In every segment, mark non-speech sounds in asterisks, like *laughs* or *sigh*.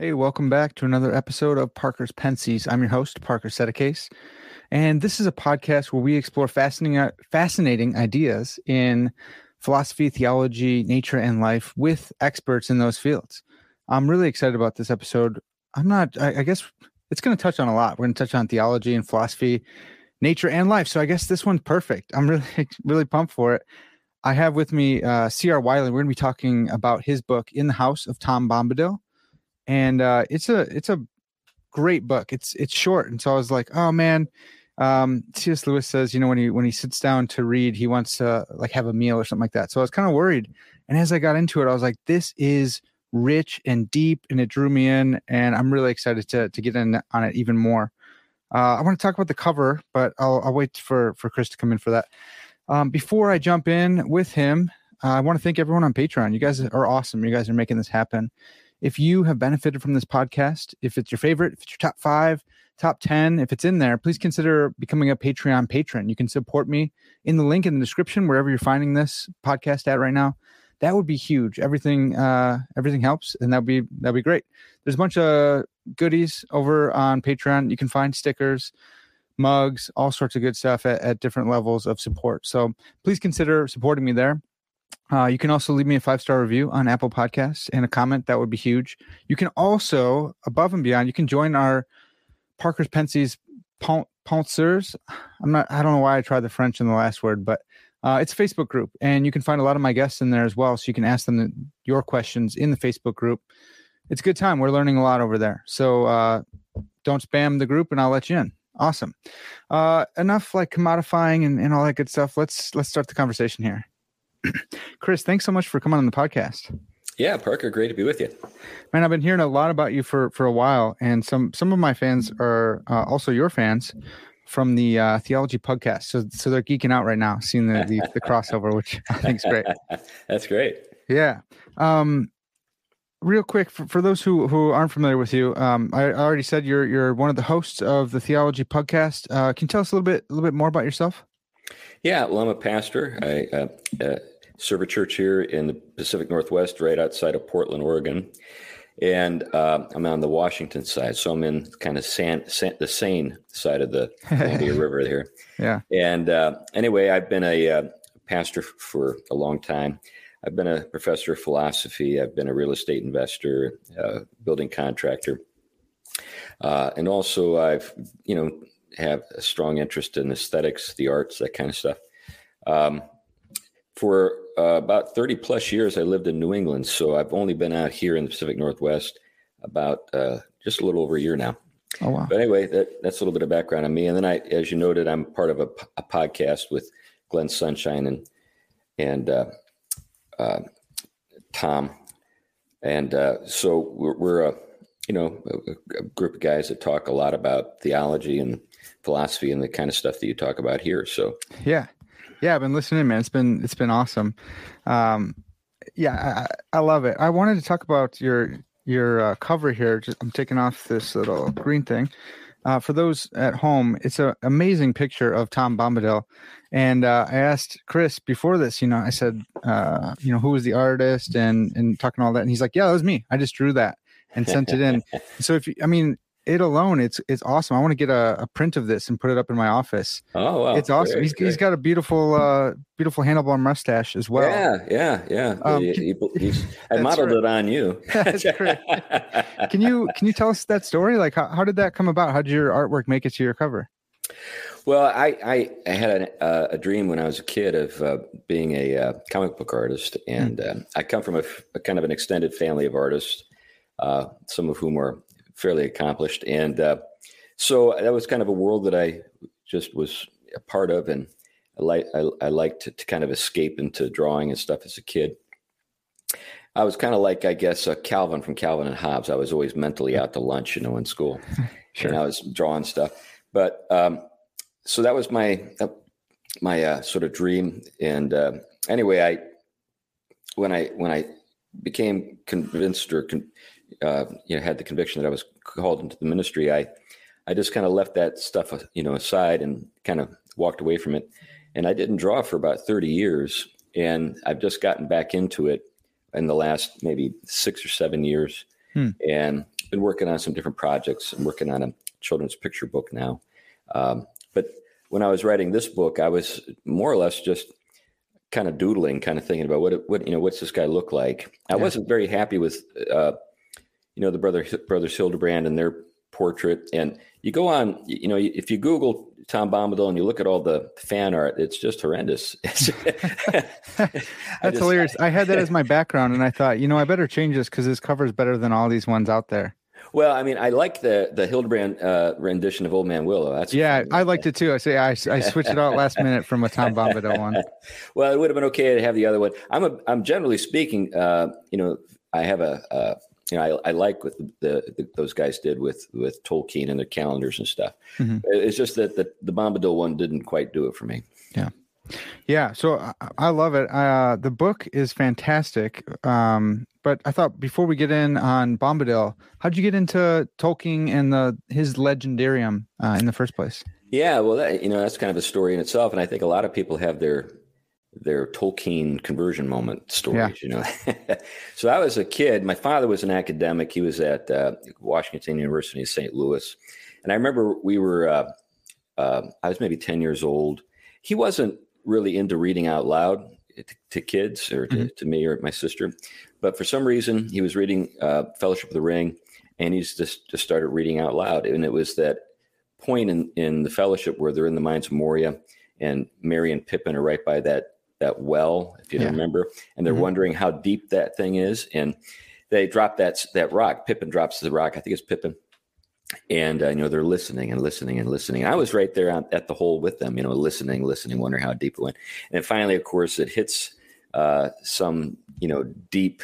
Hey, welcome back to another episode of Parker's Pensées. I'm your host, Parker Settecase, and this is a podcast where we explore fascinating, fascinating ideas in philosophy, theology, nature, and life with experts in those fields. I'm really excited about this episode. I'm not, I, I guess it's going to touch on a lot. We're going to touch on theology and philosophy, nature, and life. So I guess this one's perfect. I'm really, *laughs* really pumped for it. I have with me uh, C.R. Wiley. We're going to be talking about his book, In the House of Tom Bombadil and uh, it's a it's a great book. It's it's short, and so I was like, oh man. Um, C.S. Lewis says, you know, when he when he sits down to read, he wants to like have a meal or something like that. So I was kind of worried, and as I got into it, I was like, this is rich and deep, and it drew me in, and I'm really excited to to get in on it even more. Uh, I want to talk about the cover, but I'll, I'll wait for for Chris to come in for that. Um, before I jump in with him, uh, I want to thank everyone on Patreon. You guys are awesome. You guys are making this happen. If you have benefited from this podcast, if it's your favorite, if it's your top five, top 10, if it's in there, please consider becoming a Patreon patron. You can support me in the link in the description, wherever you're finding this podcast at right now. That would be huge. Everything, uh, everything helps, and that'd be that'd be great. There's a bunch of goodies over on Patreon. You can find stickers, mugs, all sorts of good stuff at, at different levels of support. So please consider supporting me there. Uh, you can also leave me a five star review on Apple Podcasts and a comment. That would be huge. You can also, above and beyond, you can join our Parker's Pensées Penseurs. I'm not, I don't know why I tried the French in the last word, but uh, it's a Facebook group, and you can find a lot of my guests in there as well. So you can ask them the, your questions in the Facebook group. It's a good time. We're learning a lot over there. So uh, don't spam the group, and I'll let you in. Awesome. Uh, enough like commodifying and, and all that good stuff. Let's let's start the conversation here. *clears throat* Chris, thanks so much for coming on the podcast. Yeah, Parker, great to be with you. Man, I've been hearing a lot about you for for a while, and some some of my fans are uh, also your fans from the uh, theology podcast. So so they're geeking out right now, seeing the the, the crossover, which I think is great. *laughs* That's great. Yeah. Um, real quick for, for those who who aren't familiar with you, um, I already said you're you're one of the hosts of the theology podcast. Uh, can you tell us a little bit a little bit more about yourself? Yeah, well, I'm a pastor. I uh, uh, serve a church here in the Pacific Northwest, right outside of Portland, Oregon. And uh, I'm on the Washington side, so I'm in kind of San, San, the Seine side of the *laughs* Columbia River here. Yeah. And uh, anyway, I've been a uh, pastor for a long time. I've been a professor of philosophy. I've been a real estate investor, uh, building contractor, uh, and also I've you know have a strong interest in aesthetics, the arts, that kind of stuff. Um, for uh, about 30 plus years, I lived in New England. So I've only been out here in the Pacific Northwest about uh, just a little over a year now. Oh, wow. But anyway, that, that's a little bit of background on me. And then I, as you noted, I'm part of a, a podcast with Glenn Sunshine and, and uh, uh Tom. And uh, so we're, we're a, you know, a, a, group of guys that talk a lot about theology and philosophy and the kind of stuff that you talk about here. So yeah, yeah, I've been listening, man. It's been it's been awesome. Um, yeah, I, I love it. I wanted to talk about your your uh, cover here. Just, I'm taking off this little green thing. Uh, for those at home, it's an amazing picture of Tom Bombadil. And uh, I asked Chris before this, you know, I said, uh, you know, who was the artist and and talking all that, and he's like, yeah, that was me. I just drew that and sent it in. *laughs* so if you, I mean, it alone, it's it's awesome. I want to get a, a, print of this and put it up in my office. Oh, wow. it's awesome. He's, he's got a beautiful, uh, beautiful handlebar mustache as well. Yeah, yeah, yeah. Um, he, he, *laughs* I modeled right. it on you. *laughs* that's great. *laughs* can you can you tell us that story? Like, how, how did that come about? How did your artwork make it to your cover? Well, I I, I had a, uh, a, dream when I was a kid of uh, being a uh, comic book artist, and mm. I come from a, a, kind of an extended family of artists, uh, some of whom are fairly accomplished. And uh, so that was kind of a world that I just was a part of. And I like, I, I liked to, to, kind of escape into drawing and stuff as a kid. I was kind of like, I guess, uh, Calvin from Calvin and Hobbes. I was always mentally out to lunch, you know, in school. *laughs* sure. And I was drawing stuff. But um, so that was my, that, my uh, sort of dream. And uh, anyway, I when I when I became convinced or con, uh, you know had the conviction that I was called into the ministry, I I just kind of left that stuff you know aside and kind of walked away from it. And I didn't draw for about 30 years, and I've just gotten back into it in the last maybe six or seven years, hmm. and been working on some different projects. I'm working on a children's picture book now. Um, but when I was writing this book, I was more or less just kind of doodling, kind of thinking about what what you know what's this guy look like. I yeah. wasn't very happy with uh, you know the brother brothers Hildebrandt and their portrait. And you go on, you know, if you Google Tom Bombadil and you look at all the fan art, it's just horrendous. *laughs* *laughs* That's just, hilarious. I had that as my background, and I thought, you know, I better change this because this cover is better than all these ones out there. Well, I mean, I like the the Hildebrandt uh, rendition of Old Man Willow. That's yeah, I liked it too. I say I, I switched it out last *laughs* minute from a Tom Bombadil one. well, it would have been okay to have the other one. I'm a I'm generally speaking, uh, you know, I have a. Uh, you know, I, I like what the, the, the, those guys did with with Tolkien and their calendars and stuff. Mm-hmm. It's just that the the Bombadil one didn't quite do it for me. Yeah. Yeah, so I, I love it. Uh, the book is fantastic. Um, but I thought before we get in on Bombadil, how'd you get into Tolkien and the his legendarium uh, in the first place? Yeah, well, that, you know that's kind of a story in itself, and I think a lot of people have their their Tolkien conversion moment stories. Yeah. You know, *laughs* so I was a kid. My father was an academic. He was at uh, Washington University in St. Louis, and I remember we were. Uh, uh, I was maybe ten years old. He wasn't really into reading out loud to, to kids or to, mm-hmm. to, me or my sister. But for some reason, he was reading uh, Fellowship of the Ring, and he's just just started reading out loud. And it was that point in in the Fellowship where they're in the mines of Moria, and Merry and Pippin are right by that that well, if you yeah. remember, and they're mm-hmm. wondering how deep that thing is, and they drop that that rock. Pippin drops the rock. I think it's Pippin and uh, you know they're listening and listening and listening. I was right there at the hole with them, you know, listening, listening, wondering how deep it went. And finally, of course, it hits uh, some you know deep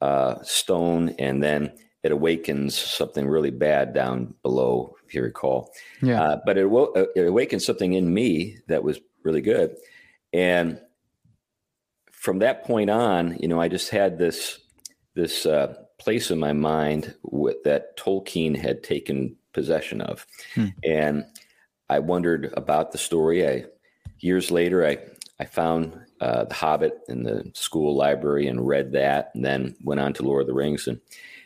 uh, stone, and then it awakens something really bad down below, if you recall. Yeah. Uh, but it, uh, it awakened something in me that was really good, and from that point on, you know, I just had this this uh, place in my mind with, that Tolkien had taken possession of. Hmm. And I wondered about the story. I years later, I I found uh, The Hobbit in the school library and read that, and then went on to Lord of the Rings. And,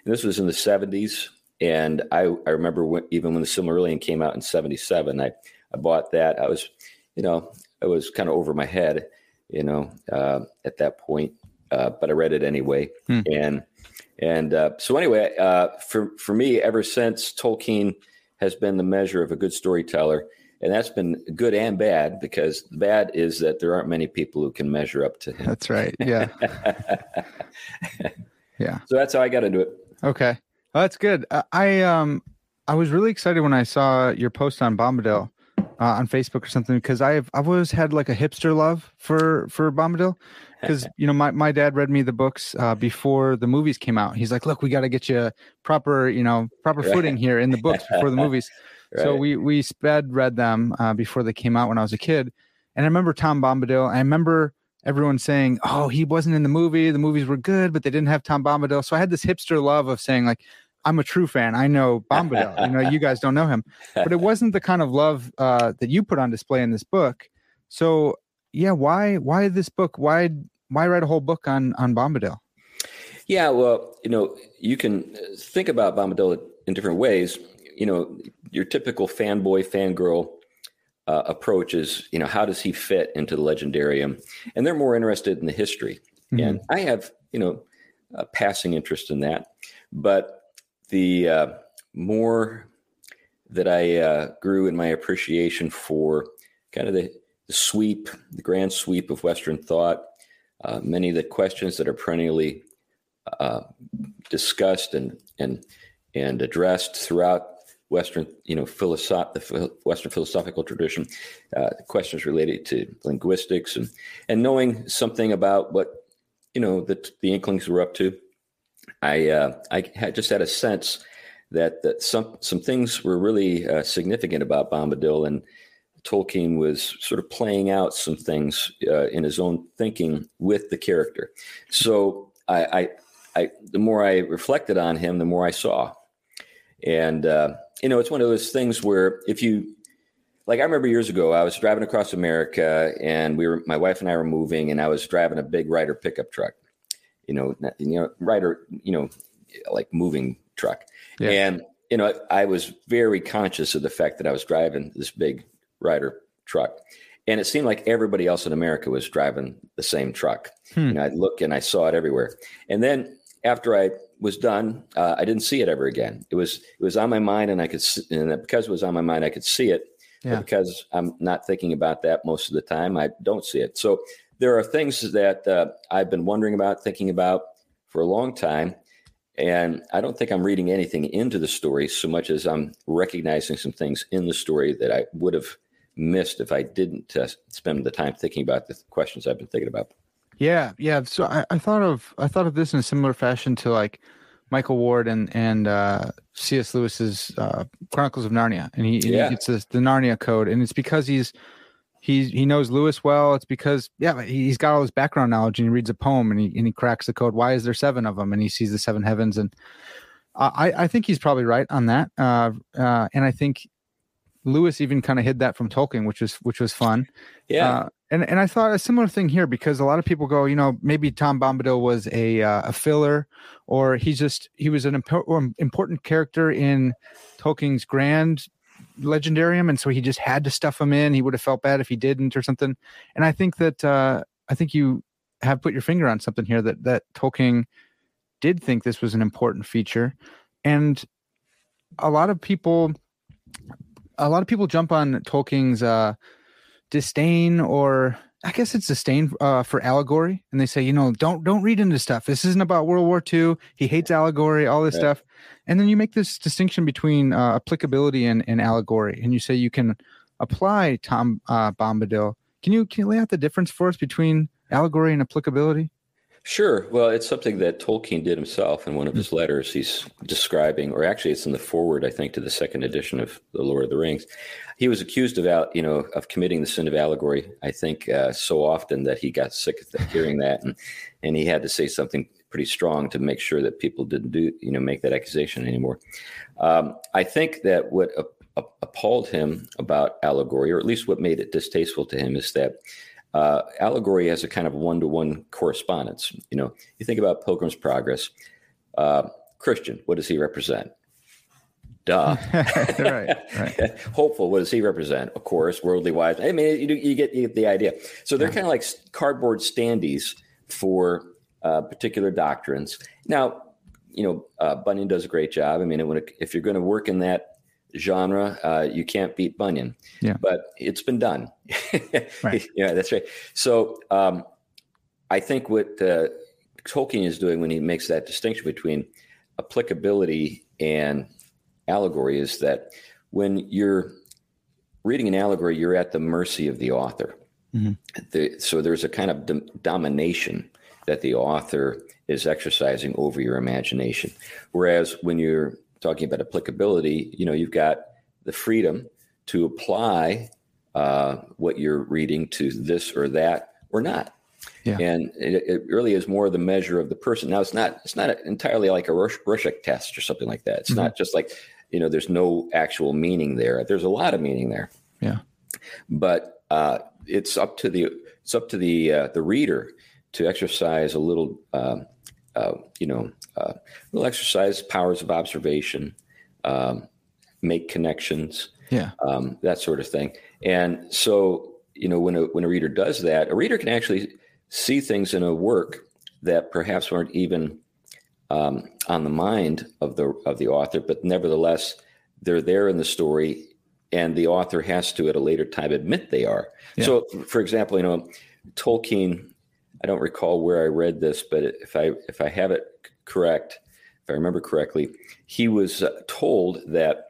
and this was in the '70s. And I, I remember when, even when the Silmarillion came out in '77, I I bought that. I was, you know, I was kind of over my head, you know, uh, at that point. Uh, but I read it anyway, hmm. and and uh, so, anyway, uh, for for me, ever since Tolkien has been the measure of a good storyteller, and that's been good and bad because the bad is that there aren't many people who can measure up to him. That's right. Yeah. *laughs* yeah. So that's how I got into it. Okay, well, that's good. I um I was really excited when I saw your post on Bombadil uh, on Facebook or something because I've I've always had like a hipster love for for Bombadil because *laughs* you know my, my dad read me the books uh, before the movies came out. He's like, look, we got to get you proper you know proper right. footing here in the books before the movies. *laughs* right. So we we sped read them uh, before they came out when I was a kid, and I remember Tom Bombadil. I remember everyone saying, "Oh, he wasn't in the movie. The movies were good, but they didn't have Tom Bombadil." So I had this hipster love of saying like. I'm a true fan. I know Bombadil. you know, you guys don't know him, but it wasn't the kind of love uh, that you put on display in this book. So yeah, why why this book? Why why write a whole book on on Bombadil? Yeah, well, you know, you can think about Bombadil in different ways. You know, your typical fanboy, fangirl uh, approach is, you know, how does he fit into the legendarium? And they're more interested in the history. Mm-hmm. And I have, you know, a passing interest in that. But the uh, more that I uh, grew in my appreciation for kind of the, the sweep, the grand sweep of Western thought, uh, many of the questions that are perennially uh, discussed and and and addressed throughout Western, you know, philosoph- the Western philosophical tradition, uh, questions related to linguistics and and knowing something about what you know that the Inklings were up to. I uh, I had just had a sense that that some some things were really uh, significant about Bombadil and Tolkien was sort of playing out some things uh, in his own thinking with the character. So I, I, I, the more I reflected on him, the more I saw. And uh, you know, it's one of those things where if you like I remember years ago, I was driving across America, and we were my wife and I were moving, and I was driving a big Ryder pickup truck, you know, you know, Ryder, you know, like moving truck, yeah. and you know, I was very conscious of the fact that I was driving this big Ryder truck, and it seemed like everybody else in America was driving the same truck. Hmm. You know, I'd look and I saw it everywhere, and then after I was done, uh, I didn't see it ever again. It was it was on my mind, and I could, and because it was on my mind, I could see it. Yeah. because I'm not thinking about that most of the time, I don't see it. So there are things that uh, I've been wondering about, thinking about for a long time, and I don't think I'm reading anything into the story so much as I'm recognizing some things in the story that I would have missed if I didn't uh, spend the time thinking about the questions I've been thinking about. Yeah, yeah. So I, I thought of I thought of this in a similar fashion to like Michael Ward and and uh, C.S. Lewis's uh, Chronicles of Narnia, and he, yeah. he it's the Narnia Code, and it's because he's he's he knows Lewis well. It's because yeah, he's got all this background knowledge, and he reads a poem, and he and he cracks the code. Why is there seven of them? And he sees the seven heavens, and I I think he's probably right on that. Uh, uh, and I think Lewis even kind of hid that from Tolkien, which was which was fun. Yeah. Uh, and and I thought a similar thing here because a lot of people go, you know, maybe Tom Bombadil was a uh, a filler, or he's just he was an impo- important character in Tolkien's grand legendarium, and so he just had to stuff him in. He would have felt bad if he didn't, or something. And I think that uh, I think you have put your finger on something here that that Tolkien did think this was an important feature, and a lot of people a lot of people jump on Tolkien's uh, disdain or I guess it's disdain uh, for allegory, and they say, you know, don't don't read into stuff. This isn't about World War II. He hates allegory, all this stuff, and then you make this distinction between uh, applicability and, and allegory, and you say you can apply Tom uh, Bombadil. Can you can you lay out the difference for us between allegory and applicability? Sure. Well, it's something that Tolkien did himself in one of his letters. He's describing, or actually, it's in the foreword, I think, to the second edition of the Lord of the Rings. He was accused of, you know, of committing the sin of allegory. I think uh, so often that he got sick of hearing that, and and he had to say something pretty strong to make sure that people didn't do, you know, make that accusation anymore. Um, I think that what appalled him about allegory, or at least what made it distasteful to him, is that uh, allegory has a kind of one to one correspondence. You know, you think about Pilgrim's Progress. Uh, Christian, what does he represent? Duh. *laughs* right, right. *laughs* Hopeful, what does he represent? Of course, worldly wise. I mean, you, you, get, you get the idea. So they're yeah. kind of like cardboard standees for uh, particular doctrines. Now, you know, uh, Bunyan does a great job. I mean, it, if you're going to work in that genre, uh, you can't beat Bunyan. Yeah. But it's been done. *laughs* right. *laughs* Yeah, that's right. So um, I think what uh, Tolkien is doing when he makes that distinction between applicability and allegory is that when you're reading an allegory, you're at the mercy of the author. Mm-hmm. The, so there's a kind of dom- domination that the author is exercising over your imagination. Whereas when you're talking about applicability, you know, you've got the freedom to apply uh, what you're reading to this or that or not. Yeah. And it, it, really is more the measure of the person. Now, it's not it's not entirely like a Rorschach test or something like that. It's mm-hmm. not just like you know, there's no actual meaning there. There's a lot of meaning there. Yeah. But uh, it's up to the it's up to the uh, the reader to exercise a little uh, uh, you know, uh, little exercise, powers of observation, um, make connections, yeah, um, that sort of thing. And so, you know, when a when a reader does that, a reader can actually see things in a work that perhaps weren't even um, on the mind of the of the author, but nevertheless, they're there in the story, and the author has to at a later time admit they are. Yeah. So, for example, you know, Tolkien I don't recall where I read this, but if I if I have it correct, if I remember correctly, he was uh, told that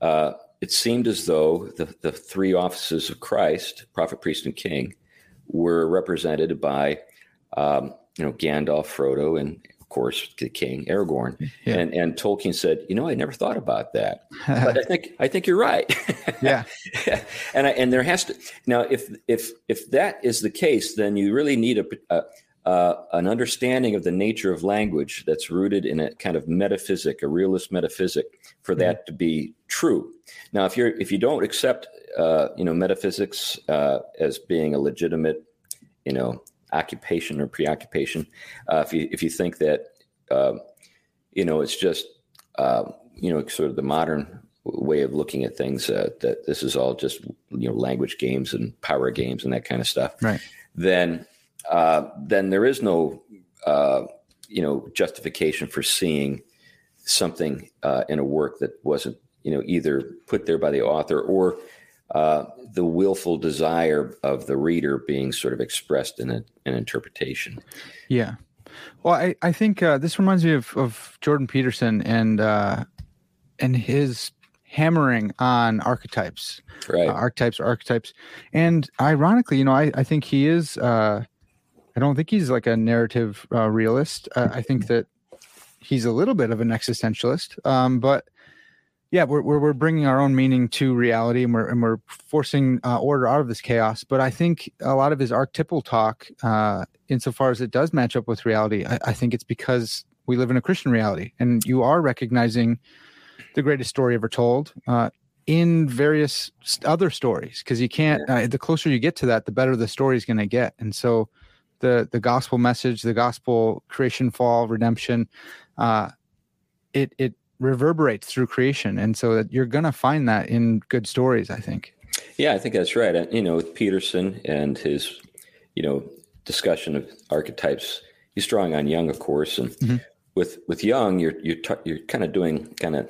uh, it seemed as though the, the three offices of Christ, prophet, priest, and king, were represented by um, you know Gandalf, Frodo, and course, the king Aragorn, yeah. and and Tolkien said, you know, I never thought about that, *laughs* but I think I think you're right. yeah, *laughs* and I, and there has to now if if if that is the case, then you really need a, a uh, an understanding of the nature of language that's rooted in a kind of metaphysic, a realist metaphysic, for that mm-hmm. to be true. Now, if you're if you don't accept uh, you know metaphysics uh, as being a legitimate you know occupation or preoccupation, uh, if you if you think that um, you know it's just um, you know sort of the modern way of looking at things uh, that this is all just you know language games and power games and that kind of stuff, right? Then uh, then there is no uh, you know justification for seeing something uh, in a work that wasn't you know either put there by the author or uh, the willful desire of the reader being sort of expressed in a, an interpretation. Yeah. Well, I, I think uh, this reminds me of, of Jordan Peterson and uh, and his hammering on archetypes, right? Uh, archetypes, archetypes, and ironically, you know, I, I think he is. Uh, I don't think he's like a narrative uh, realist. Uh, I think that he's a little bit of an existentialist, um, but yeah, we're, we're, we're bringing our own meaning to reality, and we're and we're forcing uh, order out of this chaos. But I think a lot of his archetypal talk, uh, insofar as it does match up with reality, I, I think it's because we live in a Christian reality, and you are recognizing the greatest story ever told uh, in various other stories because you can't. Uh, the closer you get to that, the better the story is going to get, and so the the gospel message, the gospel creation, fall, redemption, uh, it it reverberates through creation, and so that you're going to find that in good stories. I think. Yeah, I think that's right. And you know, with Peterson and his, you know, discussion of archetypes, he's drawing on Jung of course, and mm-hmm. with with Jung you're you're t- you're kind of doing kind of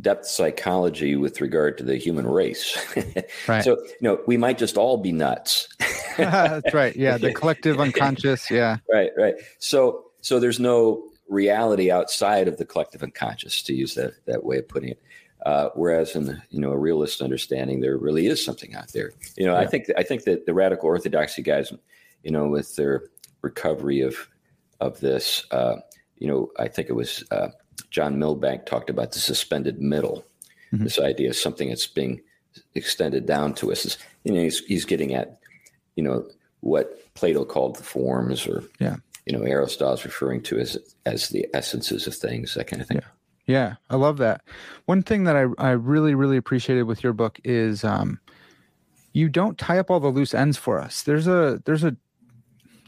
depth psychology with regard to the human race. *laughs* right. So, you know, we might just all be nuts. *laughs* That's right. Yeah, the collective unconscious. *laughs* Yeah. Right. Right. So, so there's no reality outside of the collective unconscious, to use that that way of putting it. Uh, whereas in you know a realist understanding, there really is something out there. You know, yeah. I think I think that the radical orthodoxy guys, you know, with their recovery of of this, uh, you know, I think it was uh, John Milbank talked about the suspended middle. Mm-hmm. This idea of something that's being extended down to us. Is, you know, he's he's getting at you know what Plato called the forms, or yeah, you know Aristotle's referring to as as the essences of things, that kind of thing. Yeah. Yeah, I love that. One thing that I, I really, really appreciated with your book is um, you don't tie up all the loose ends for us. There's a there's a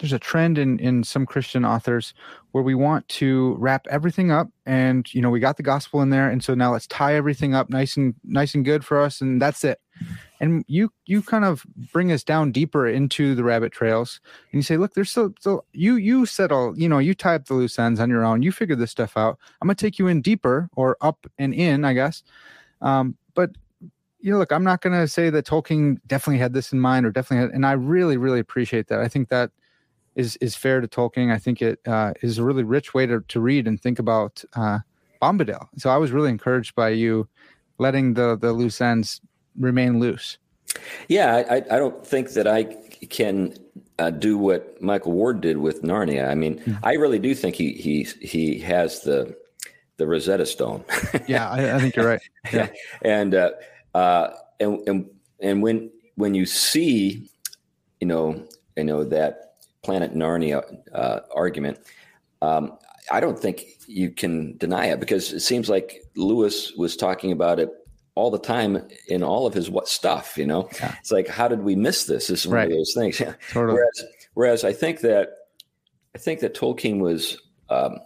there's a trend in in some Christian authors where we want to wrap everything up and you know we got the gospel in there and so now let's tie everything up nice and nice and good for us and that's it and you you kind of bring us down deeper into the rabbit trails. And you say look there's still you you settle you know you tie up the loose ends on your own. You figure this stuff out. I'm to take you in deeper or up and in i guess. Um, but you know look i'm not to say that tolkien definitely had this in mind or definitely had and i really really appreciate that. I think that is is fair to tolkien. I think it uh, is a really rich way to, to read and think about uh, bombadil. So i was really encouraged by you letting the the loose ends remain loose. Yeah, I, I don't think that I can uh, do what Michael Ward did with Narnia. I mean, mm-hmm. I really do think he he he has the the Rosetta Stone. *laughs* yeah, I, I, think you're right. *laughs* Yeah, and uh, uh, and and and when when you see, you know, you know that Planet Narnia uh, argument, um, I don't think you can deny it because it seems like Lewis was talking about it all the time in all of his what stuff, you know. Yeah. It's like, how did we miss this? This is one right. of those things. *laughs* Yeah. Totally. Whereas, whereas I think that I think that Tolkien was um,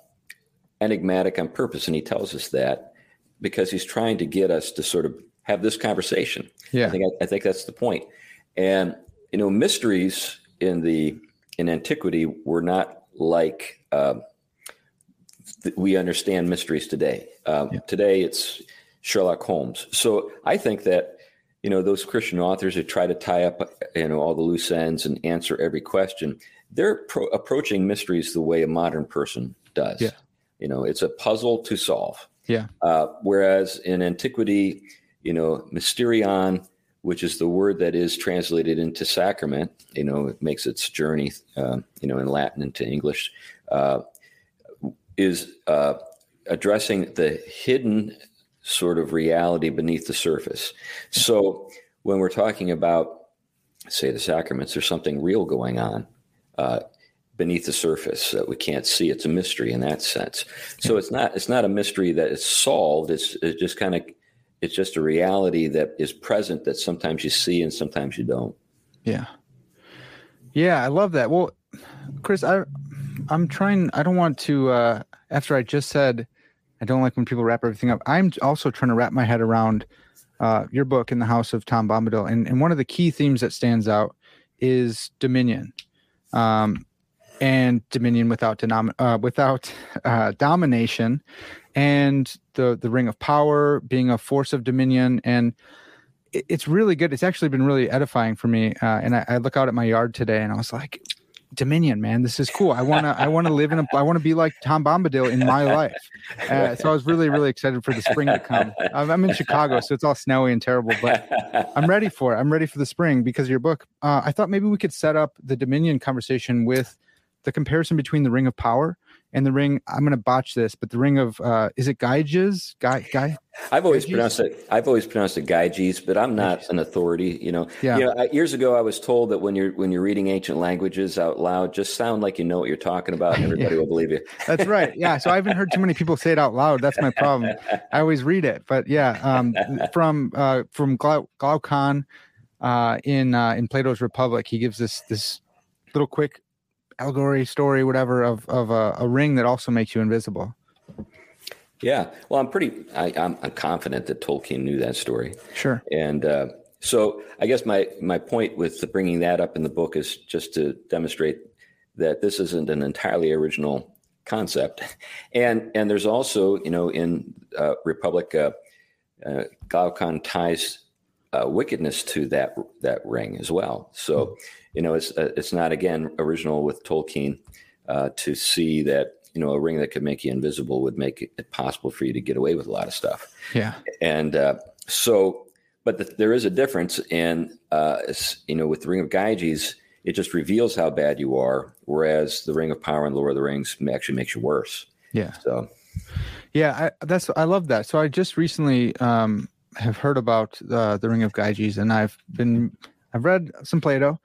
enigmatic on purpose, and he tells us that because he's trying to get us to sort of have this conversation. Yeah, I think I, I think that's the point. And you know, mysteries in the in antiquity were not like uh, we understand mysteries today. Um, yeah. Today, it's Sherlock Holmes. So I think that you know those Christian authors who try to tie up you know all the loose ends and answer every question, they're pro- approaching mysteries the way a modern person does. Yeah. You know, it's a puzzle to solve. Yeah. Uh, whereas in antiquity, you know, mysterion, which is the word that is translated into sacrament, you know, it makes its journey, uh, you know, in Latin into English. Uh, is uh, addressing the hidden sort of reality beneath the surface. So when we're talking about, say, the sacraments, there's something real going on. Uh, beneath the surface that we can't see. It's a mystery in that sense. So it's not it's not a mystery that is solved. It's, it's just kind of it's just a reality that is present that sometimes you see and sometimes you don't. Yeah. Yeah, I love that. Well, Chris, I I'm trying I don't want to uh after I just said I don't like when people wrap everything up. I'm also trying to wrap my head around uh, your book in the house of Tom Bombadil. And, and one of the key themes that stands out is dominion. Um, and dominion without denom- uh, without *laughs* uh, domination, and the the ring of power being a force of dominion, and it's really good. It's actually been really edifying for me. Uh, and I, I, look out at my yard today, and I was like, Dominion, man, this is cool. I wanna I wanna live in a I wanna be like Tom Bombadil in my life. Uh, so I was really really excited for the spring to come. I'm, I'm, in Chicago, so it's all snowy and terrible, but I'm ready for it. I'm ready for the spring because of your book. Uh, I thought maybe we could set up the Dominion conversation with the comparison between the Ring of Power and the ring. I'm going to botch this, but the ring of uh, is it Gyges? Guy Guy. I've always pronounced it. I've always pronounced it Gyges, but I'm not an authority. You know. Yeah. You know, I, years ago, I was told that when you're when you're reading ancient languages out loud, just sound like you know what you're talking about, and *laughs* everybody yeah. will believe you. That's right. Yeah. So I haven't heard too many people say it out loud. That's my problem. I always read it, but yeah, um, from uh, from Glau- Glaucon uh, in uh, in Plato's Republic, he gives this this little quick allegory story, whatever, of of a, a ring that also makes you invisible. Yeah, well, I'm pretty. I, am I'm confident that Tolkien knew that story. Sure. And uh, so, I guess my my point with bringing that up in the book is just to demonstrate that this isn't an entirely original concept, and and there's also you know in uh, Republic, uh, uh, Glaucon ties uh, wickedness to that that ring as well. So. Mm-hmm you know, it's uh, it's not again original with Tolkien uh, to see that you know a ring that could make you invisible would make it possible for you to get away with a lot of stuff. Yeah, and uh, so, but the, there is a difference, and uh, you know, with the Ring of Gyges, it just reveals how bad you are, whereas the Ring of Power and Lord of the Rings actually makes you worse. Yeah. So. Yeah, I, that's I love that. So I just recently um, have heard about uh, the Ring of Gyges, and I've been I've read some Plato,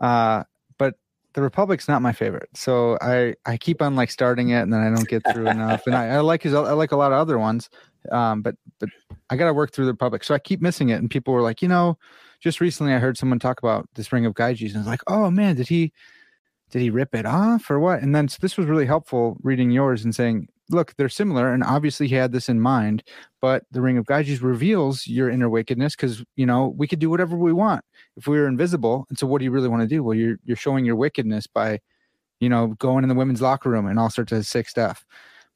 uh, but the Republic's not my favorite, so I I keep on like starting it and then I don't get through *laughs* enough. And I, I like his I like a lot of other ones, um, but but I got to work through the Republic, so I keep missing it. And people were like, you know, just recently I heard someone talk about this Ring of Gyges, and I was like, oh man, did he did he rip it off or what? And then so this was really helpful reading yours and saying, look, they're similar, and obviously he had this in mind. But the Ring of Gyges reveals your inner wickedness because you know we could do whatever we want if we were invisible. And so, what do you really want to do? Well, you're you're showing your wickedness by, you know, going in the women's locker room and all sorts of sick stuff.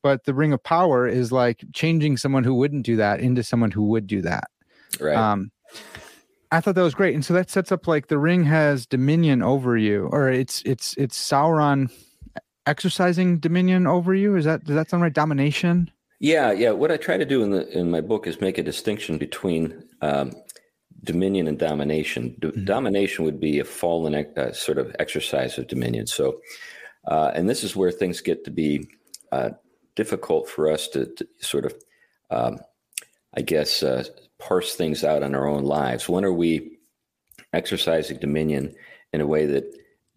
But the Ring of Power is like changing someone who wouldn't do that into someone who would do that. Right. Um, I thought that was great, and so that sets up like the ring has dominion over you, or it's it's it's Sauron exercising dominion over you. Is that does that sound right? Domination. Yeah, yeah. What I try to do in the in my book is make a distinction between um, dominion and domination. D- mm-hmm. Domination would be a fallen uh, sort of exercise of dominion. So, uh, and this is where things get to be uh, difficult for us to, to sort of, um, I guess, uh, parse things out in our own lives. When are we exercising dominion in a way that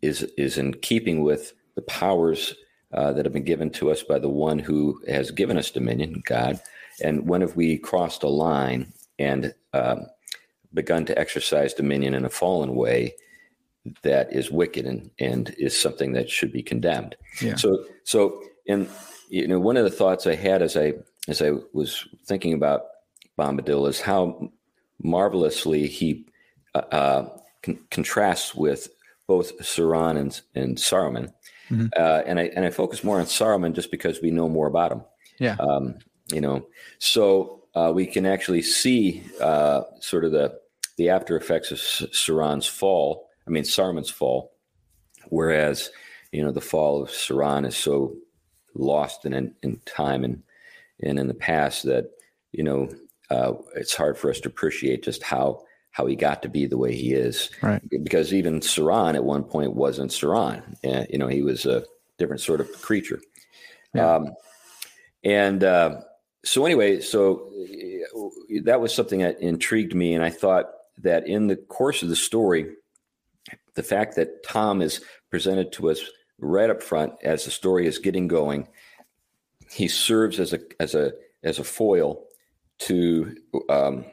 is is in keeping with the powers uh, that have been given to us by the one who has given us dominion, God. And when have we crossed a line and um, begun to exercise dominion in a fallen way that is wicked and, and is something that should be condemned? Yeah. So, so in you know, one of the thoughts I had as I as I was thinking about Bombadil is how marvelously he uh, uh, con- contrasts with both Sauron and, and Saruman Mm-hmm. Uh, and I and I focus more on Saruman just because we know more about him. Yeah. Um, you know, so uh, we can actually see uh, sort of the the after effects of Sauron's fall. I mean, Saruman's fall, whereas you know the fall of Sauron is so lost in in time and and in the past that you know uh, it's hard for us to appreciate just how how he got to be the way he is. Right. Because even Sauron at one point wasn't Sauron. Uh, you know, he was a different sort of creature. Yeah. Um, and uh, so anyway, so uh, that was something that intrigued me, and I thought that in the course of the story, the fact that Tom is presented to us right up front as the story is getting going, he serves as a as a as a foil to um,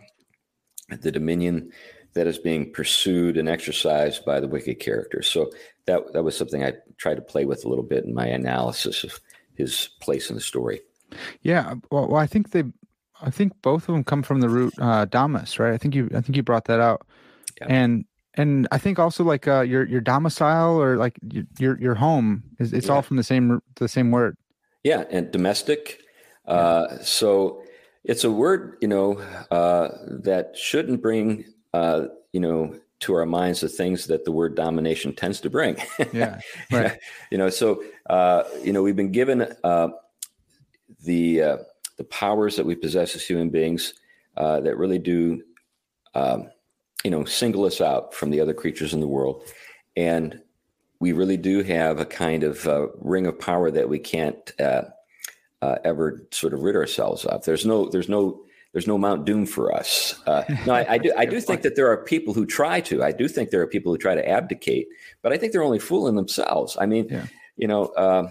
the dominion that is being pursued and exercised by the wicked characters. So that that was something I tried to play with a little bit in my analysis of his place in the story. Yeah, well, well I think they, I think both of them come from the root uh, domus, right? I think you, I think you brought that out, yeah. and and I think also like uh, your your domicile or like your your home is it's yeah. all from the same the same word. Yeah, and domestic. Uh, so it's a word you know uh, that shouldn't bring uh, you know to our minds the things that the word domination tends to bring. yeah, right. *laughs* you know, so uh, you know we've been given uh, the uh, the powers that we possess as human beings uh, that really do, um, you know, single us out from the other creatures in the world, and we really do have a kind of uh, ring of power that we can't uh, uh, ever sort of rid ourselves of. There's no, there's no, there's no Mount Doom for us. Uh, no, I, I, do, I do think that there are people who try to. I do think there are people who try to abdicate, but I think they're only fooling themselves. I mean, yeah. you know.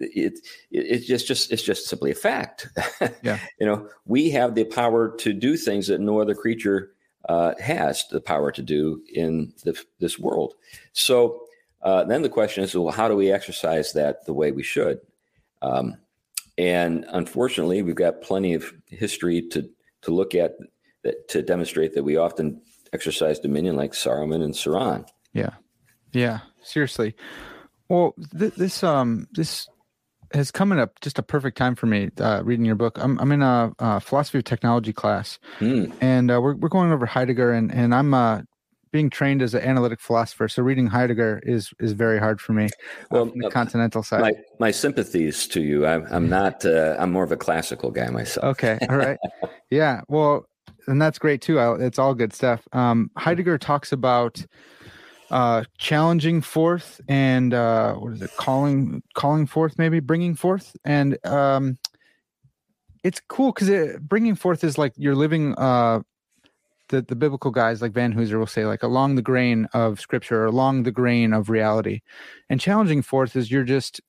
It, it, it's just just it's just simply a fact. *laughs* yeah. you know, we have the power to do things that no other creature uh, has the power to do in the, this world. So uh, then the question is, well, how do we exercise that the way we should? Um, and unfortunately, we've got plenty of history to to look at that to demonstrate that we often exercise dominion, like Saruman and Sauron. Yeah, yeah, seriously. Well, th- this um this has come in a just a perfect time for me uh, reading your book. I'm I'm in a, a philosophy of technology class, mm. and uh, we're we're going over Heidegger, and and I'm uh, being trained as an analytic philosopher. So reading Heidegger is is very hard for me. Well, the uh, continental side. My, my sympathies to you. I'm I'm *laughs* not. Uh, I'm more of a classical guy myself. Okay. *laughs* All right. yeah. Well, and that's great too. It's all good stuff. Um, Heidegger talks about uh, challenging forth and uh, what is it? Calling calling forth maybe bringing forth. And um, it's cool because it, bringing forth is like you're living uh, the the biblical guys like Vanhoozer will say like along the grain of scripture or along the grain of reality. And challenging forth is you're just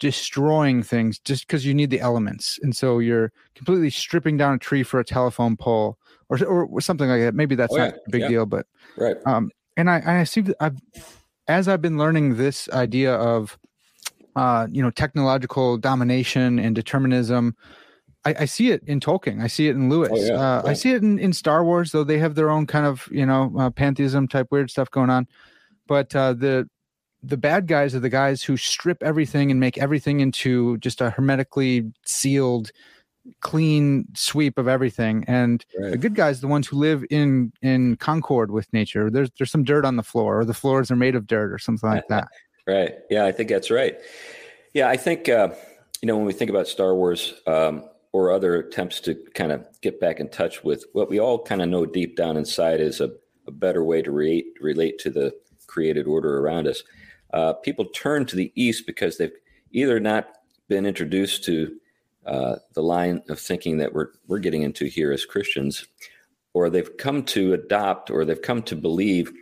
destroying things just because you need the elements. And so you're completely stripping down a tree for a telephone pole or or something like that. Maybe that's oh, not a big yeah. deal but right. um and I, I see I've, as I've been learning this idea of, uh, you know, technological domination and determinism, I, I, see it in Tolkien. I see it in Lewis. Oh, yeah, uh, yeah. I see it in, in Star Wars, though they have their own kind of, you know, uh, pantheism type weird stuff going on. But uh, the the bad guys are the guys who strip everything and make everything into just a hermetically sealed clean sweep of everything. And right. the good guys the ones who live in in concord with nature there's there's some dirt on the floor or the floors are made of dirt or something like that. *laughs* Right. Yeah i think that's right. Yeah i think uh, you know when we think about star wars um, or other attempts to kind of get back in touch with what we all kind of know deep down inside is a, a better way to relate relate to the created order around us. Uh, people turn to the east because they've either not been introduced to uh, the line of thinking that we're we're getting into here as Christians, or they've come to adopt, or they've come to believe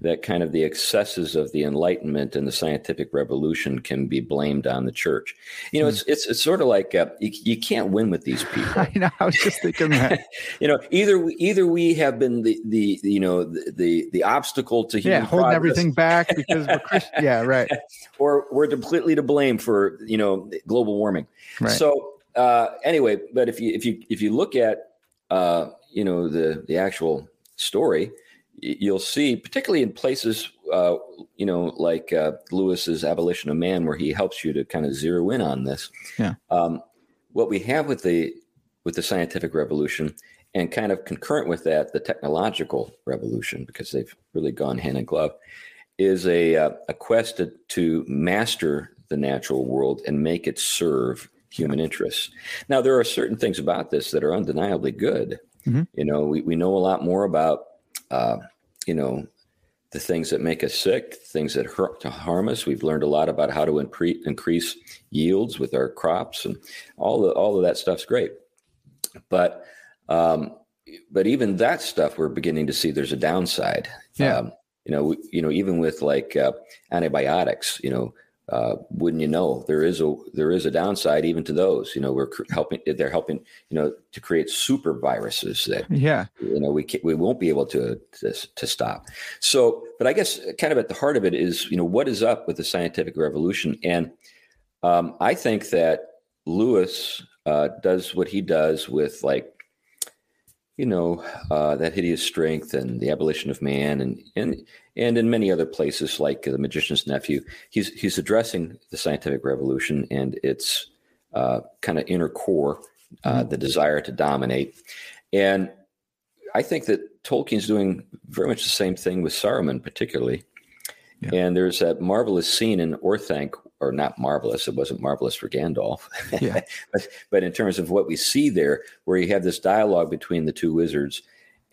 that kind of the excesses of the Enlightenment and the scientific revolution can be blamed on the church. You know, mm. it's, it's it's sort of like uh, you, you, can't win with these *laughs* people. I know. I was just thinking that. *laughs* you know, either we, either we have been the the you know the the, the obstacle to human yeah holding progress. everything back because we're Christian. *laughs* yeah, right. or we're completely to blame for you know global warming. Right. So uh, anyway, but if you if you if you look at uh, you know the the actual story, you'll see, particularly in places uh, you know like uh, Lewis's Abolition of Man, where he helps you to kind of zero in on this. Yeah. Um, what we have with the with the scientific revolution, and kind of concurrent with that, the technological revolution, because they've really gone hand in glove, is a uh, a quest to, to master the natural world and make it serve human interests. Now, there are certain things about this that are undeniably good. Mm-hmm. You know, we, we know a lot more about, uh, you know, the things that make us sick, things that hurt to harm us. We've learned a lot about how to impre- increase yields with our crops, and all the all of that stuff's great. But um, but even that stuff, we're beginning to see there's a downside. Yeah. Um, you know, you know, even with like uh, antibiotics, you know, uh, wouldn't you know there is a there is a downside even to those. You know, we're helping they're helping you know to create super viruses that yeah you know we we won't be able to, to to stop. So, but I guess kind of at the heart of it is you know what is up with the scientific revolution, and um, I think that Lewis uh, does what he does with like you know uh, that hideous strength and the abolition of man and and and in many other places like the magician's nephew he's he's addressing the scientific revolution and its uh, kind of inner core uh, mm-hmm. the desire to dominate and i think that tolkien's doing very much the same thing with saruman particularly yeah. and there's that marvelous scene in orthanc or not marvelous. It wasn't marvelous for Gandalf, yeah. *laughs* but but in terms of what we see there, where you have this dialogue between the two wizards,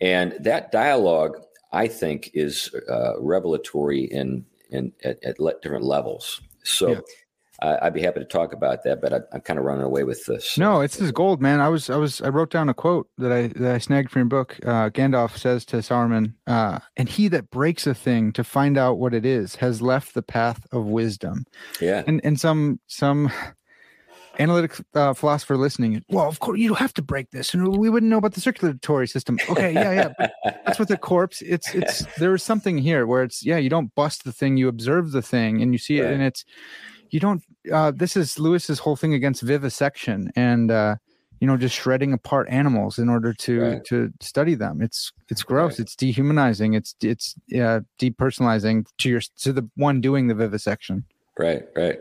and that dialogue, I think, is uh, revelatory in in at, at different levels. So. Yeah I'd be happy to talk about that, but I, am kind of running away with this. No, it's this gold, man. I was, I was, I wrote down a quote that I that I snagged from your book. Uh, Gandalf says to Saruman, uh, "And he that breaks a thing to find out what it is has left the path of wisdom." Yeah, and and some some analytic uh, philosopher listening. Well, of course you have to break this, and we wouldn't know about the circulatory system. Okay, yeah, yeah, that's what the corpse. It's it's there is something here where it's yeah, you don't bust the thing, you observe the thing, and you see it, and it's you don't uh, this is lewis's whole thing against vivisection and uh, you know just shredding apart animals in order to right. to study them. It's it's gross. Right. it's dehumanizing. It's it's uh, depersonalizing to your to the one doing the vivisection. Right right.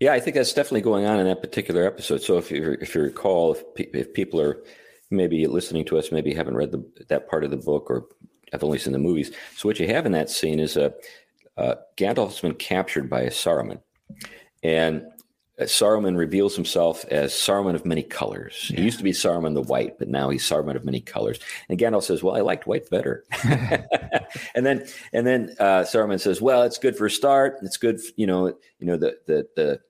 Yeah i think that's definitely going on in that particular episode. So if you if you recall if, pe- if people are maybe listening to us maybe haven't read the, that part of the book or have only seen the movies. So what you have in that scene is a uh, Gandalf's been captured by a Saruman, and Saruman reveals himself as Saruman of many colors. Yeah. He used to be Saruman the White, but now he's Saruman of many colors. And Gandalf says, "Well, I liked white better." *laughs* *laughs* and then, and then uh, Saruman says, "Well, it's good for a start. It's good, you know, you know the the the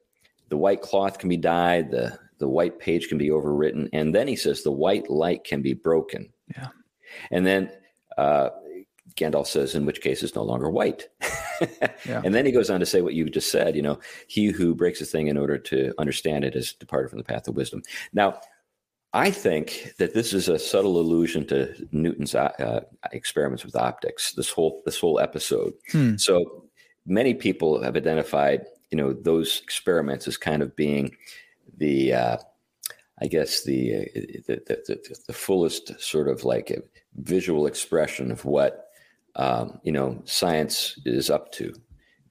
the white cloth can be dyed, the the white page can be overwritten, and then he says the white light can be broken." Yeah. And then uh, Gandalf says, in which case it's no longer white. *laughs* yeah. And then he goes on to say what you just said, you know, he who breaks a thing in order to understand it has departed from the path of wisdom. Now, I think that this is a subtle allusion to Newton's uh, experiments with optics. This whole this whole episode. Hmm. So many people have identified, you know, those experiments as kind of being the, uh, I guess the, uh, the, the, the the fullest sort of like visual expression of what um, you know, science is up to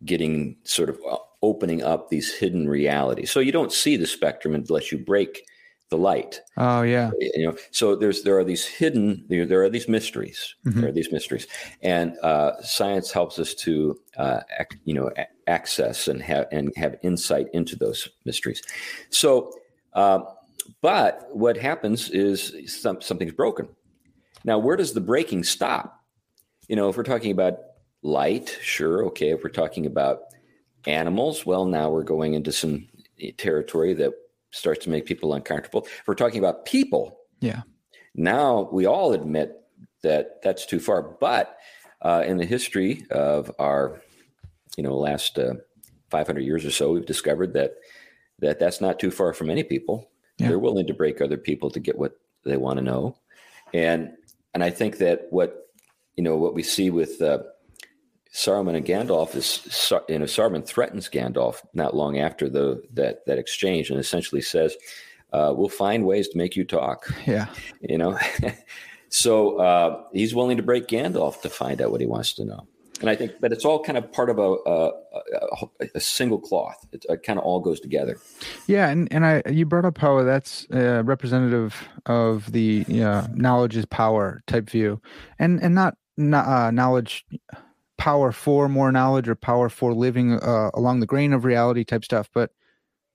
getting sort of uh, opening up these hidden realities. So you don't see the spectrum unless you break the light. Oh yeah. You know, so there's there are these hidden there, there are these mysteries. Mm-hmm. There are these mysteries, and uh, science helps us to uh, ac- you know a- access and have and have insight into those mysteries. So, uh, but what happens is some, something's broken. Now, where does the breaking stop? You know, if we're talking about light, sure, okay. If we're talking about animals, well, now we're going into some territory that starts to make people uncomfortable. If we're talking about people, yeah, now we all admit that that's too far. But uh, in the history of our, you know, last uh, 500 years or so, we've discovered that that that's not too far from many people. Yeah. They're willing to break other people to get what they want to know, and and I think that what you know what we see with uh, Saruman and Gandalf is you know Saruman threatens Gandalf not long after the that that exchange and essentially says, uh, "We'll find ways to make you talk." Yeah, you know. *laughs* so uh, he's willing to break Gandalf to find out what he wants to know. And I think, but it's all kind of part of a a, a, a single cloth. It, it, kind of all goes together. Yeah, and and I you brought up how that's uh, representative of the uh, knowledge is power type view, and and not uh, knowledge power for more knowledge or power for living uh, along the grain of reality type stuff but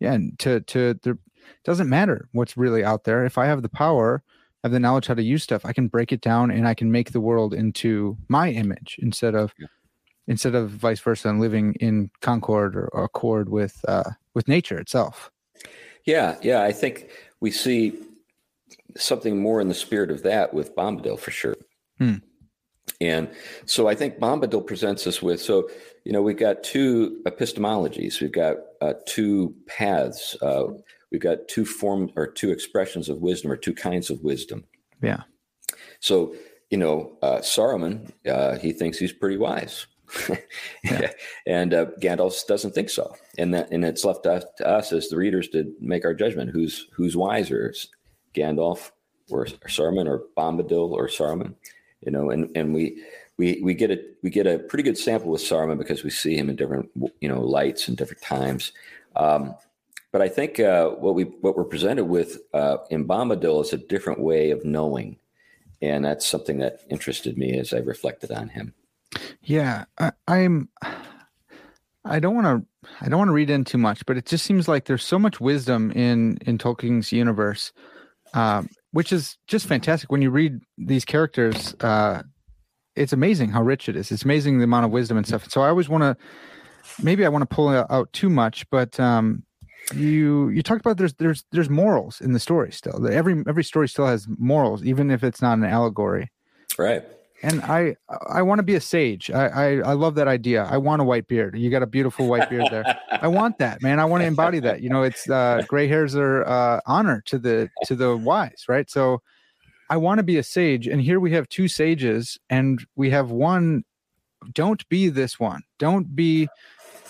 yeah and to to there doesn't matter what's really out there if i have the power have the knowledge how to use stuff i can break it down and i can make the world into my image instead of instead of vice versa and living in concord or, or accord with uh, with nature itself. Yeah, yeah, I think we see something more in the spirit of that with Bombadil for sure. Hmm. And so I think Bombadil presents us with so you know we've got two epistemologies, we've got uh, two paths, uh, we've got two forms or two expressions of wisdom or two kinds of wisdom. Yeah. So you know uh, Saruman, uh, he thinks he's pretty wise. *laughs* yeah. *laughs* and uh, Gandalf doesn't think so, and that and it's left to, to us as the readers to make our judgment: who's who's wiser, Gandalf or, or Saruman, or Bombadil or Saruman? You know, and and we we we get a we get a pretty good sample with Saruman because we see him in different you know lights and different times. Um, but I think uh, what we what we're presented with uh, in Bombadil is a different way of knowing, and that's something that interested me as I reflected on him. Yeah, I, I'm. I don't want to. I don't want to read in too much, but it just seems like there's so much wisdom in in Tolkien's universe, um, which is just fantastic. When you read these characters, uh, it's amazing how rich it is. It's amazing the amount of wisdom and stuff. So I always want to. Maybe I want to pull out too much, but um, you you talked about there's there's there's morals in the story still. Every every story still has morals, even if it's not an allegory. Right and I I want to be a sage. I, I, I love that idea. I want a white beard. You got a beautiful white beard there. I want that, man. I want to embody that. You know, it's uh, gray hairs are uh, honor to the to the wise, right? So I want to be a sage, and here we have two sages, and we have one. Don't be this one. Don't be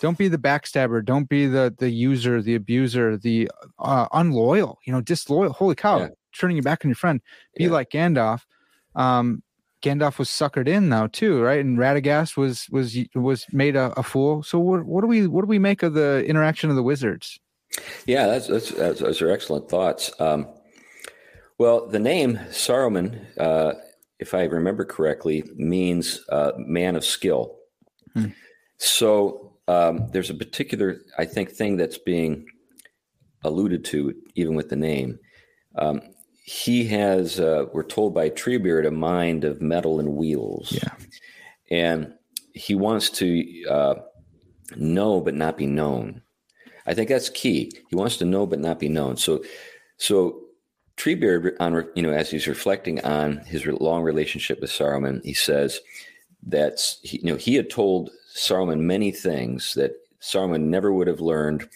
don't be the backstabber don't be the the user the abuser the uh, unloyal you know disloyal holy cow yeah. turning your back on your friend be yeah. like gandalf um Gandalf was suckered in now too, right? And Radagast was was was made a, a, fool. So what what do we what do we make of the interaction of the wizards? Yeah, that's that's, that's those are excellent thoughts. Um, well, the name Saruman, uh, if I remember correctly, means uh, man of skill. Hmm. So um, there's a particular, I think, thing that's being alluded to even with the name. Um, he has, uh, we're told by Treebeard, a mind of metal and wheels. Yeah. And he wants to uh, know but not be known. I think that's key. He wants to know but not be known. So, so Treebeard, on you know, as he's reflecting on his long relationship with Saruman, he says that you know he had told Saruman many things that Saruman never would have learned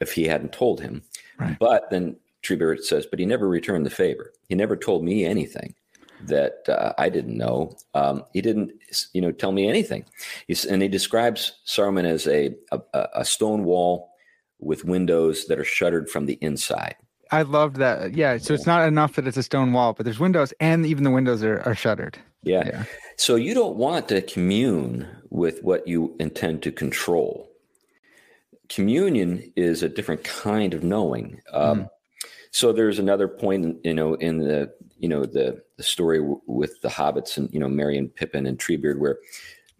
if he hadn't told him. Right. But then Treebeard says, but he never returned the favor. He never told me anything that uh, I didn't know. Um, he didn't, you know, tell me anything. He's, and he describes Saruman as a, a, a stone wall with windows that are shuttered from the inside. I loved that. Yeah. So it's not enough that it's a stone wall, but there's windows and even the windows are, are shuttered. Yeah. yeah. So you don't want to commune with what you intend to control. Communion is a different kind of knowing. Um, mm. So there's another point, you know, in the you know the the story w- with the hobbits and you know Merry and Pippin and Treebeard, where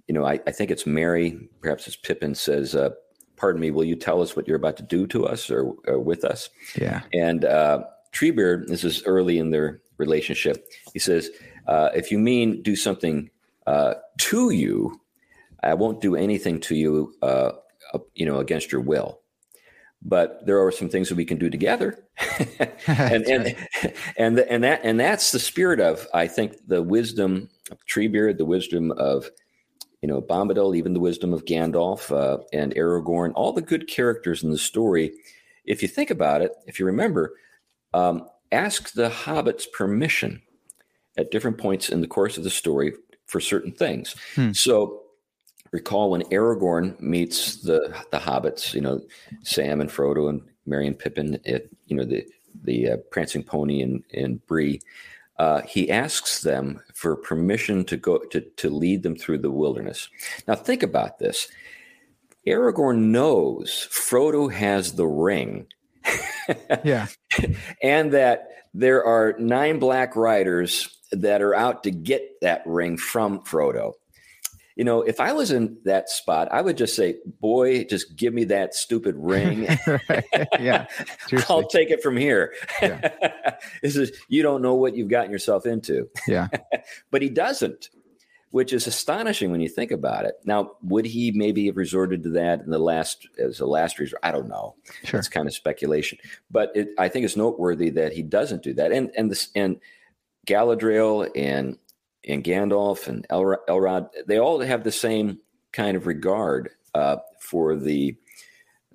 you know I, I think it's Merry, perhaps it's Pippin says, uh, "Pardon me, will you tell us what you're about to do to us or, or with us?" Yeah, and uh, Treebeard, this is early in their relationship. He says, uh, "If you mean do something uh, to you, I won't do anything to you, uh, you know, against your will." But there are some things that we can do together. *laughs* *laughs* And and, and and that and that's the spirit of i think the wisdom of treebeard the wisdom of you know bombadil even the wisdom of gandalf uh, and aragorn all the good characters in the story. If you think about it if you remember um, ask the hobbits permission at different points in the course of the story for certain things. Hmm. so recall when Aragorn meets the the hobbits, you know, Sam and Frodo and Merry and Pippin, at, you know, the the uh, prancing pony and and Bree. Uh, he asks them for permission to go to to lead them through the wilderness. Now think about this. Aragorn knows Frodo has the ring. yeah. *laughs* and that there are nine black riders that are out to get that ring from Frodo you know, if I was in that spot, I would just say, "Boy, just give me that stupid *laughs* ring." yeah, *laughs* I'll take it from here. Yeah. *laughs* this is you don't know what you've gotten yourself into. Yeah, but he doesn't. which is astonishing when you think about it. Now, would he maybe have resorted to that in the last as a last resort? I don't know. Sure. It's kind of speculation, but it, I think it's noteworthy that he doesn't do that. And and this and Galadriel and and Gandalf and Elrond, they all have the same kind of regard uh, for the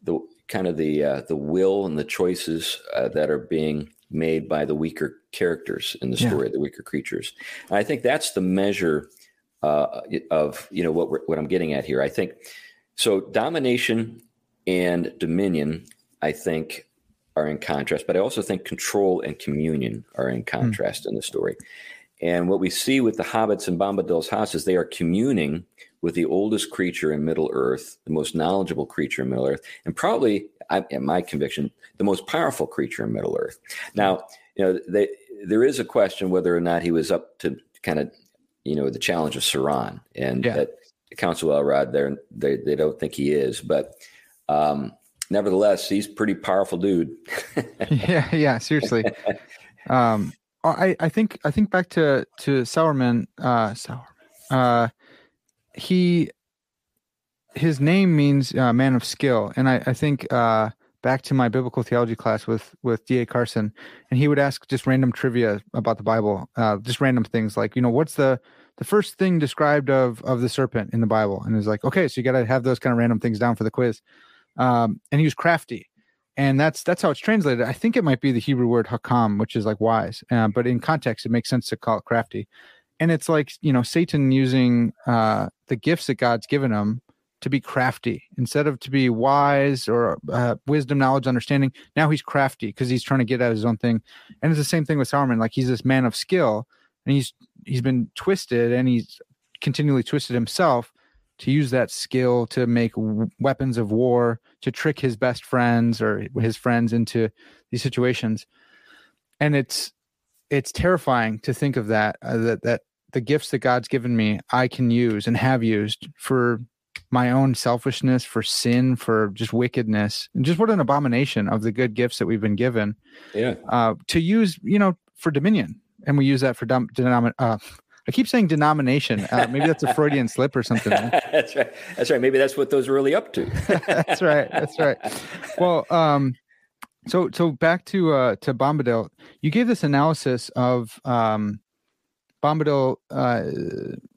the kind of the uh, the will and the choices uh, that are being made by the weaker characters in the story, yeah. the weaker creatures. And I think that's the measure uh, of you know what what I'm getting at here. I think so. Domination and dominion, I think, are in contrast, but I also think control and communion are in hmm. contrast mm. in the story. And what we see with the hobbits and Bombadil's house is they are communing with the oldest creature in Middle Earth, the most knowledgeable creature in Middle Earth, and probably, in my conviction, the most powerful creature in Middle Earth. Now, you know, they, there is a question whether or not he was up to kind of, you know, the challenge of Sauron, and yeah. that Council Elrond, they they don't think he is, but um, nevertheless, he's pretty powerful dude. *laughs* yeah, yeah, seriously. Um, I, I think I think back to to Sauron. Uh, Sauron. Uh, he his name means uh, man of skill, and I, I think uh, back to my biblical theology class with with D.A. Carson, and he would ask just random trivia about the Bible, uh, just random things like you know what's the the first thing described of of the serpent in the Bible, and he's like, okay, so you got to have those kind of random things down for the quiz, um, and he was crafty, and that's that's how it's translated. I think it might be the Hebrew word hakam, which is like wise, uh, but in context, it makes sense to call it crafty. And it's like you know Satan using uh, the gifts that God's given him to be crafty instead of to be wise or uh, wisdom, knowledge, understanding. Now he's crafty because he's trying to get at his own thing. And it's the same thing with Saruman. Like he's this man of skill, and he's he's been twisted, and he's continually twisted himself to use that skill to make weapons of war to trick his best friends or his friends into these situations. And it's it's terrifying to think of that uh, that that the gifts that god's given me i can use and have used for my own selfishness for sin for just wickedness and just what an abomination of the good gifts that we've been given yeah. uh, to use you know for dominion. And we use that for dom- denomin- uh, I keep saying denomination. Uh, maybe that's a Freudian slip or something. *laughs* that's right. That's right. Maybe that's what those are really up to. *laughs* that's right. That's right. Well, um, so so back to uh, to Bombadil. You gave this analysis of um, Bombadil uh,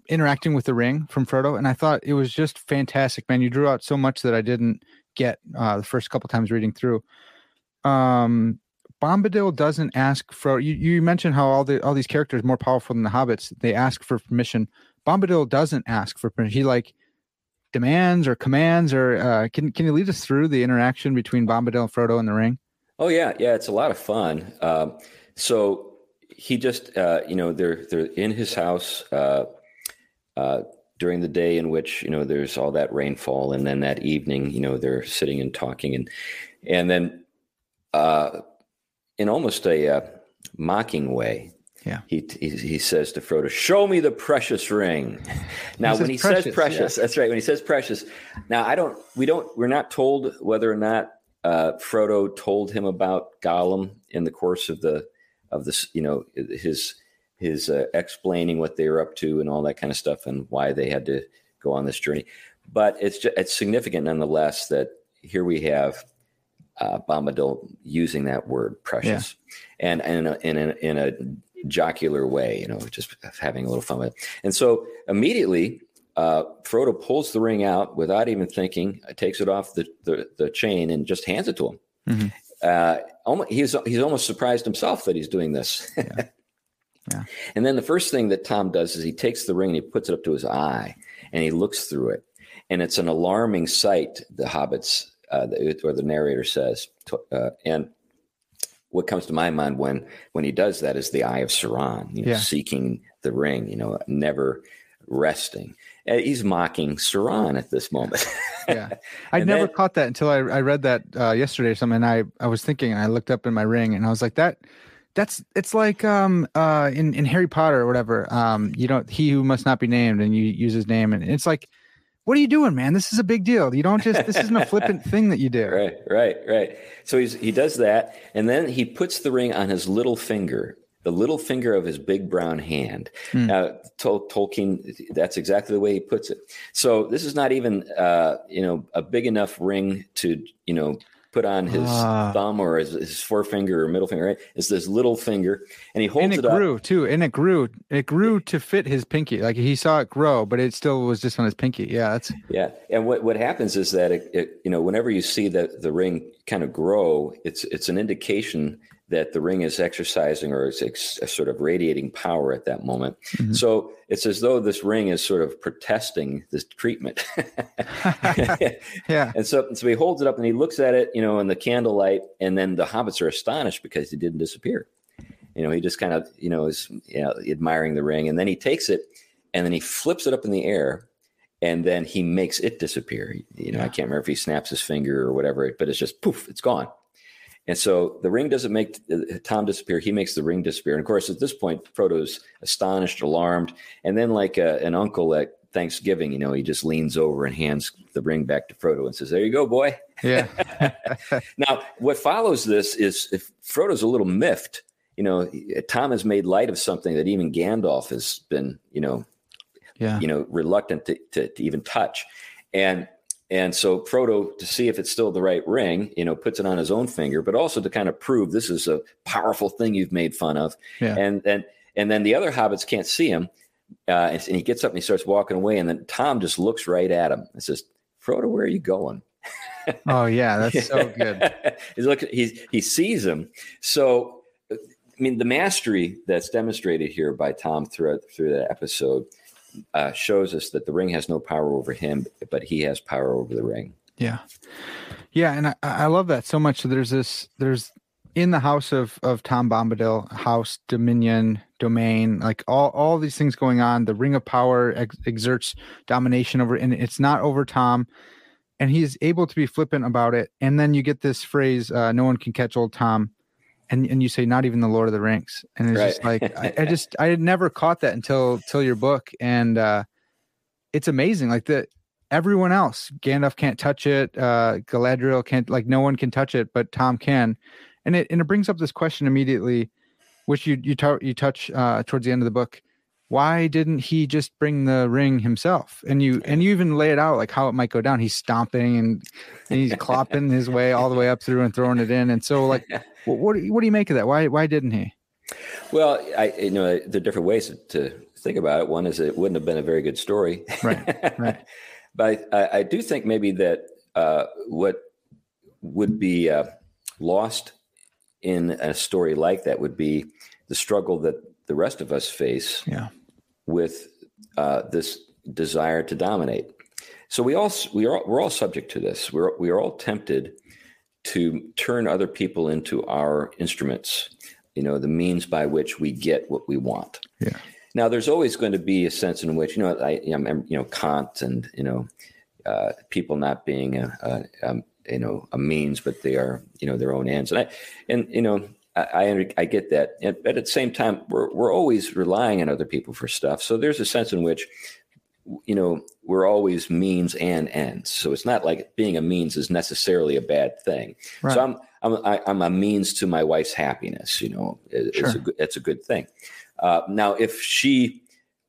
interacting with the ring from Frodo, and I thought it was just fantastic. Man, you drew out so much that I didn't get uh, the first couple times reading through. Um, Bombadil doesn't ask for you. You mentioned how all the all these characters more powerful than the hobbits. They ask for permission. Bombadil doesn't ask for permission. He like demands or commands or uh, can can you lead us through the interaction between Bombadil and Frodo in the ring? Oh yeah, yeah, it's a lot of fun. Um, so he just uh, you know they're they're in his house uh, uh, during the day in which you know there's all that rainfall, and then that evening you know they're sitting and talking, and and then uh, in almost a uh, mocking way. Yeah. He, he, he says to Frodo, "Show me the precious ring." *laughs* Now, he when he precious, says precious, yeah. that's right. When he says precious, now I don't. We don't. We're not told whether or not uh, Frodo told him about Gollum in the course of the of this. You know, his his uh, explaining what they were up to and all that kind of stuff and why they had to go on this journey. But it's just, it's significant nonetheless that here we have uh, Bombadil using that word precious yeah. and, and in a, in, a, in a jocular way, you know, just having a little fun with it. And so immediately, uh, Frodo pulls the ring out without even thinking, uh, takes it off the, the, the, chain and just hands it to him. Mm-hmm. Uh, almost, he's, he's almost surprised himself that he's doing this. yeah. Yeah. *laughs* And then the first thing that Tom does is he takes the ring and he puts it up to his eye and he looks through it. And it's an alarming sight, the hobbits uh, or the narrator says. Uh, and what comes to my mind when when he does that is the eye of Sauron, you know, yeah. seeking the ring, you know, never resting. Uh, he's mocking Sauron at this moment. *laughs* yeah, *laughs* I never then, caught that until I, I read that uh, yesterday or something. And I I was thinking, and I looked up in my ring, and I was like, that that's it's like um uh in in Harry Potter or whatever. Um, you know, he who must not be named, and you use his name, and it's like what are you doing, man? This is a big deal. You don't just this isn't a flippant *laughs* thing that you do. Right, right, right. So he's he does that, and then he puts the ring on his little finger. the little finger of his big brown hand. Mm. Now, Tol- Tolkien, that's exactly the way he puts it. So this is not even, uh, you know, a big enough ring to, you know, put on his uh, thumb or his, his, forefinger or middle finger. Right? It's this little finger, and he holds and it, it grew up. too, and it grew. It grew to fit his pinky. Like he saw it grow, but it still was just on his pinky. Yeah, that's yeah. And what what happens is that it, it you know whenever you see that the ring kind of grow, it's it's an indication that the ring is exercising or is ex- sort of radiating power at that moment. Mm-hmm. So it's as though this ring is sort of protesting this treatment. *laughs* yeah. And so, so he holds it up and he looks at it, you know, in the candlelight, and then the hobbits are astonished because he didn't disappear. You know, he just kind of, you know, is you know, admiring the ring, and then he takes it and then he flips it up in the air and then he makes it disappear. You know, yeah. I can't remember if he snaps his finger or whatever, but it's just poof, it's gone. And so the ring doesn't make Tom disappear. He makes the ring disappear. And of course, at this point, Frodo's astonished, alarmed. And then, like a, uh, an uncle at Thanksgiving, you know, he just leans over and hands the ring back to Frodo and says, There you go, boy. Yeah. *laughs* now, what follows this is if Frodo's a little miffed, you know, Tom has made light of something that even Gandalf has been, you know, yeah. you know, reluctant to, to, to even touch. And and so Frodo, to see if it's still the right ring, you know, puts it on his own finger, but also to kind of prove this is a powerful thing you've made fun of. Yeah. And then and then the other hobbits can't see him, uh, and, and, he gets up and he starts walking away, and then Tom just looks right at him and says, "Frodo, where are you going?" *laughs* oh yeah, that's so good. *laughs* he's looking. He's he sees him. So, I mean, the mastery that's demonstrated here by Tom throughout through that episode uh, shows us that the ring has no power over him, but he has power over the ring. Yeah, yeah, and I, I love that so much. So there's this, there's in the house of of Tom Bombadil, house, dominion, domain, like all all these things going on. The ring of power ex- exerts domination over, and it's not over Tom, and he's able to be flippant about it. And then you get this phrase, uh, "No one can catch old Tom." And and you say not even the Lord of the Rings, and it's right. just like I, I, just I had never caught that until until your book, and uh, it's amazing. Like the everyone else, Gandalf can't touch it, uh, Galadriel can't, like no one can touch it, but Tom can, and it and it brings up this question immediately, which you you, t- you touch uh, towards the end of the book. Why didn't he just bring the ring himself? And you and you even lay it out like how it might go down. He's stomping and, and he's clopping his way all the way up through and throwing it in. And so like what what do, you, what do you make of that? Why why didn't he? Well, I you know there are different ways to think about it. One is it wouldn't have been a very good story, right? Right. *laughs* but I, I, do think maybe that uh, what would be uh, lost in a story like that would be the struggle that the rest of us face yeah. with uh, this desire to dominate. So we all we are we're all subject to this. We're we are all tempted to turn other people into our instruments, you know, the means by which we get what we want. Yeah. Now, there's always going to be a sense in which, you know, I, am you know, Kant and, you know, uh, people not being a, a, a, you know, a means, but they are, you know, their own ends. And I, and, you know, I, I, I get that. But at the same time, we're, we're always relying on other people for stuff. So there's a sense in which you know, we're always means and ends. So it's not like being a means is necessarily a bad thing. Right. So I'm I'm I, am i am a means to my wife's happiness. You know, it, sure. it's a good, it's a good thing. Uh, now, if she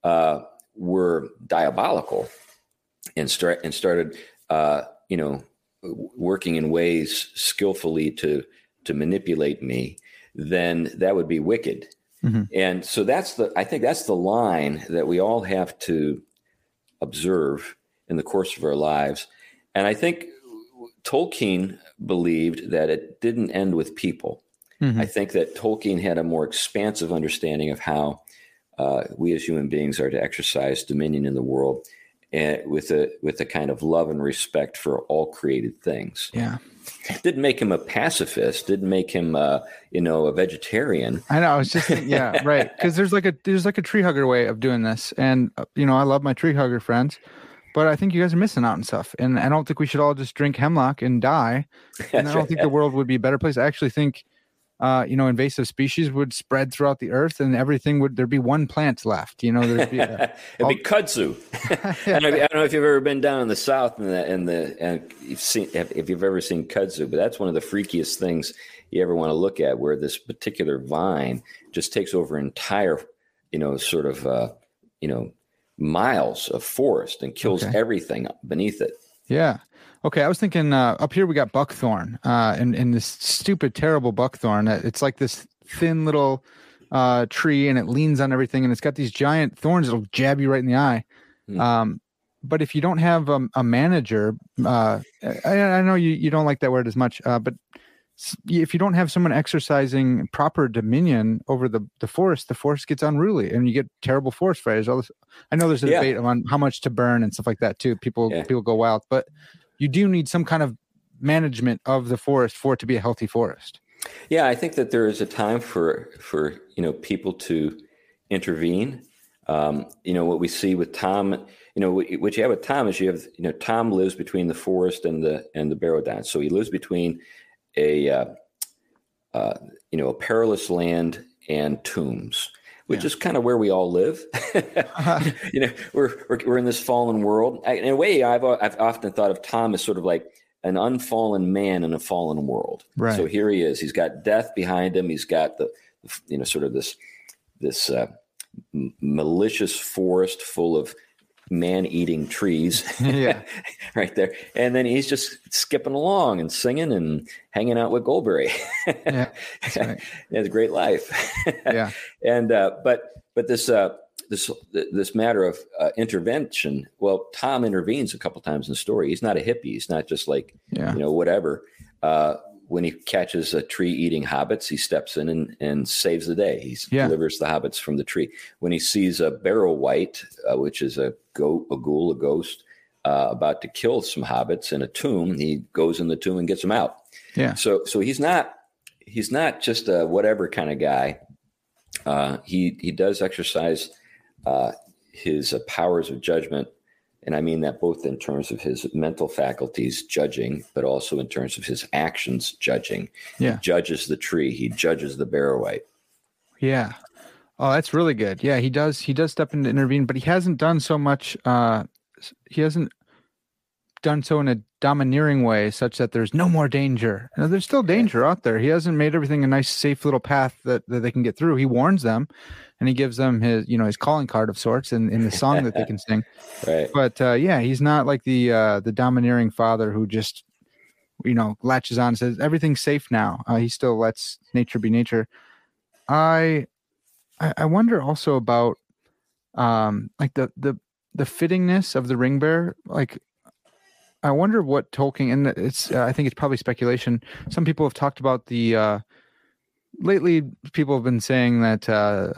uh, were diabolical and start and started, uh, you know, working in ways skillfully to to manipulate me, then that would be wicked. Mm-hmm. And so that's the I think that's the line that we all have to observe in the course of our lives. And I think Tolkien believed that it didn't end with people. Mm-hmm. I think that Tolkien had a more expansive understanding of how uh, we as human beings are to exercise dominion in the world and with a with a kind of love and respect for all created things. Yeah. Didn't make him a pacifist. Didn't make him, uh, you know, a vegetarian. I know. I was just, yeah, *laughs* right. Because there's like a there's like a tree hugger way of doing this, and uh, you know, I love my tree hugger friends, but I think you guys are missing out on stuff. And I don't think we should all just drink hemlock and die. And I don't think the *laughs* world would be a better place. I actually think uh, you know, invasive species would spread throughout the earth, and everything would there'd be one plant left. You know, there'd be uh, *laughs* it'd be kudzu. *laughs* I, don't know, I, don't know, if you've ever been down in the south and the and the and you've seen if, if, you've ever seen kudzu, but that's one of the freakiest things you ever want to look at, where this particular vine just takes over entire, you know, sort of, uh, you know, miles of forest and kills okay. everything beneath it. Yeah. Okay, I was thinking uh, up here we got buckthorn, uh, and and this stupid, terrible buckthorn. It's like this thin little uh, tree, and it leans on everything, and it's got these giant thorns that'll jab you right in the eye. Mm. Um, but if you don't have a, a manager, uh, I, I, know you, you don't like that word as much, uh, but if you don't have someone exercising proper dominion over the, the forest, the forest gets unruly and you get terrible forest fires. All this, I know there's a yeah. debate on how much to burn and stuff like that too. People yeah. people go wild, but you do need some kind of management of the forest for it to be a healthy forest. Yeah, I think that there is a time for for you know people to intervene. Um, you know what we see with Tom you know what you have with Tom is you have you know Tom lives between the forest and the and the barrow downs, so he lives between a uh, uh, you know a perilous land and tombs, which yeah. is kind of where we all live. uh-huh. *laughs* You know, we're, we're we're in this fallen world. I, in a way, I've I've often thought of Tom as sort of like an unfallen man in a fallen world. Right. So here he is. He's got death behind him. He's got the you know sort of this this uh, malicious forest full of man-eating trees *laughs* yeah *laughs* right there and then he's just skipping along and singing and hanging out with goldberry *laughs* yeah right. he a great life yeah and uh, but but this uh, this this matter of uh, intervention well tom intervenes a couple times in the story he's not a hippie he's not just like yeah. you know whatever uh, when he catches a tree eating hobbits, he steps in and, and saves the day. He yeah. delivers the hobbits from the tree. When he sees a barrow wight, uh, which is a goat, a ghoul, a ghost, uh, about to kill some hobbits in a tomb, he goes in the tomb and gets them out. Yeah. So so he's not he's not just a whatever kind of guy. Uh, he he does exercise uh, his uh, powers of judgment and I mean that both in terms of his mental faculties judging, but also in terms of his actions judging. Yeah. He judges the tree, he judges the barrow wight. Yeah. Oh, that's really good. Yeah, he does he does step in to intervene, but he hasn't done so much uh he hasn't done so in a domineering way such that there's no more danger. And there's still danger out there. He hasn't made everything a nice safe little path that, that they can get through. He warns them and he gives them his you know his calling card of sorts in, in the song that they can sing *laughs* right but uh, yeah he's not like the uh, the domineering father who just you know latches on and says everything's safe now uh, he still lets nature be nature i i wonder also about um like the the the fittingness of the ring bearer like i wonder what tolkien and it's uh, i think it's probably speculation some people have talked about the uh lately people have been saying that uh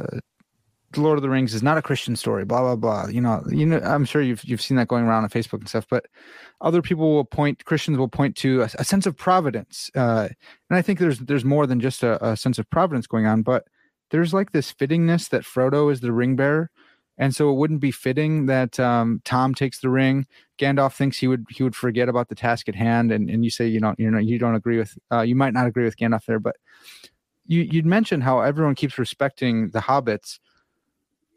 the Lord of the Rings is not a Christian story, blah blah blah. You know, you know, I'm sure you've you've seen that going around on Facebook and stuff. But other people will point, Christians will point to a, a sense of providence, uh, and I think there's there's more than just a, a, sense of providence going on. But there's like this fittingness that Frodo is the ring bearer, and so it wouldn't be fitting that um, Tom takes the ring. Gandalf thinks he would he would forget about the task at hand, and and you say you know you know you don't agree with uh, you might not agree with Gandalf there, but you you'd mentioned how everyone keeps respecting the hobbits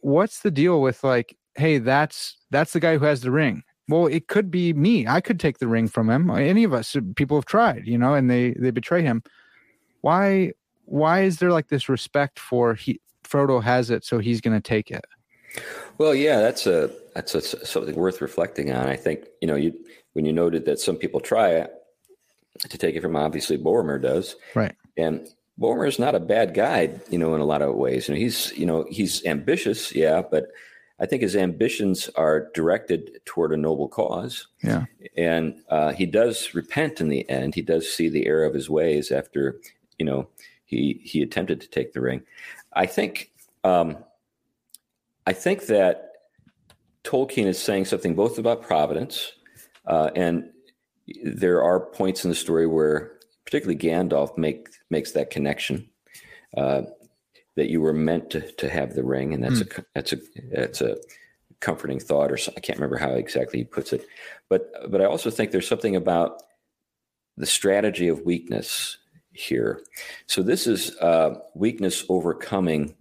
what's the deal with like, hey, that's that's the guy who has the ring. Well, it could be me. I could take the ring from him. Any of us. People have tried, you know, and they they betray him. Why why is there like this respect for he Frodo has it, so he's going to take it? Well, yeah, that's a that's a, something worth reflecting on. I think you know you when you noted that some people try it to take it from obviously Boromir does, right? And Boromir is not a bad guy, you know, in a lot of ways. You know, he's you know he's ambitious, yeah, but I think his ambitions are directed toward a noble cause. Yeah, and uh, he does repent in the end. He does see the error of his ways after you know he he attempted to take the ring. I think um, I think that Tolkien is saying something both about providence uh, and there are points in the story where particularly Gandalf make, makes that connection uh, that you were meant to, to have the ring, and that's mm. a that's a that's a comforting thought, or I can't remember how exactly he puts it, but but I also think there's something about the strategy of weakness here. So this is uh, weakness overcoming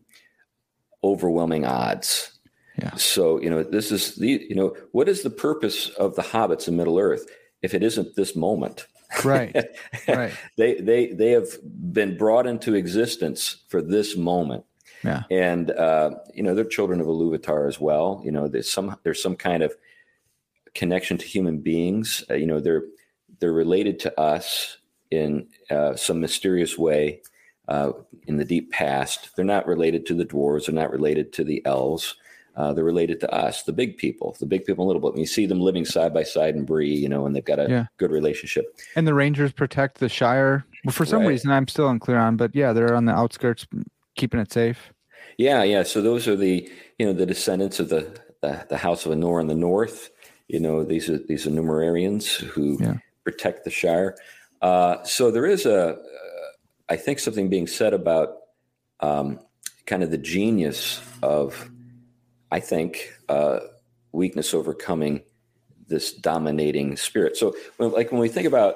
overwhelming odds. Yeah. So you know this is the you know what is the purpose of the hobbits in Middle Earth if it isn't this moment? Right. *laughs* Right. they they they have been brought into existence for this moment. Yeah. And uh, you know, they're children of Iluvatar as well. You know, there's some there's some kind of connection to human beings. Uh, you know, they're they're related to us in uh, some mysterious way uh, in the deep past. They're not related to the dwarves. They're not related to the elves. Uh, they're related to us, the big people, the big people a little bit. When you see them living side by side in Bree, you know, and they've got a Yeah. good relationship. And the Rangers protect the Shire. Well, for some Right. reason, I'm still unclear on, but yeah, they're on the outskirts, keeping it safe. Yeah, yeah. So those are the you know the descendants of the the, the House of Arnor in the north. You know these are these are Numenoreans who Yeah. protect the Shire. Uh, so there is a, uh, I think something being said about um, kind of the genius of, I think, uh, weakness overcoming this dominating spirit. So, like when we think about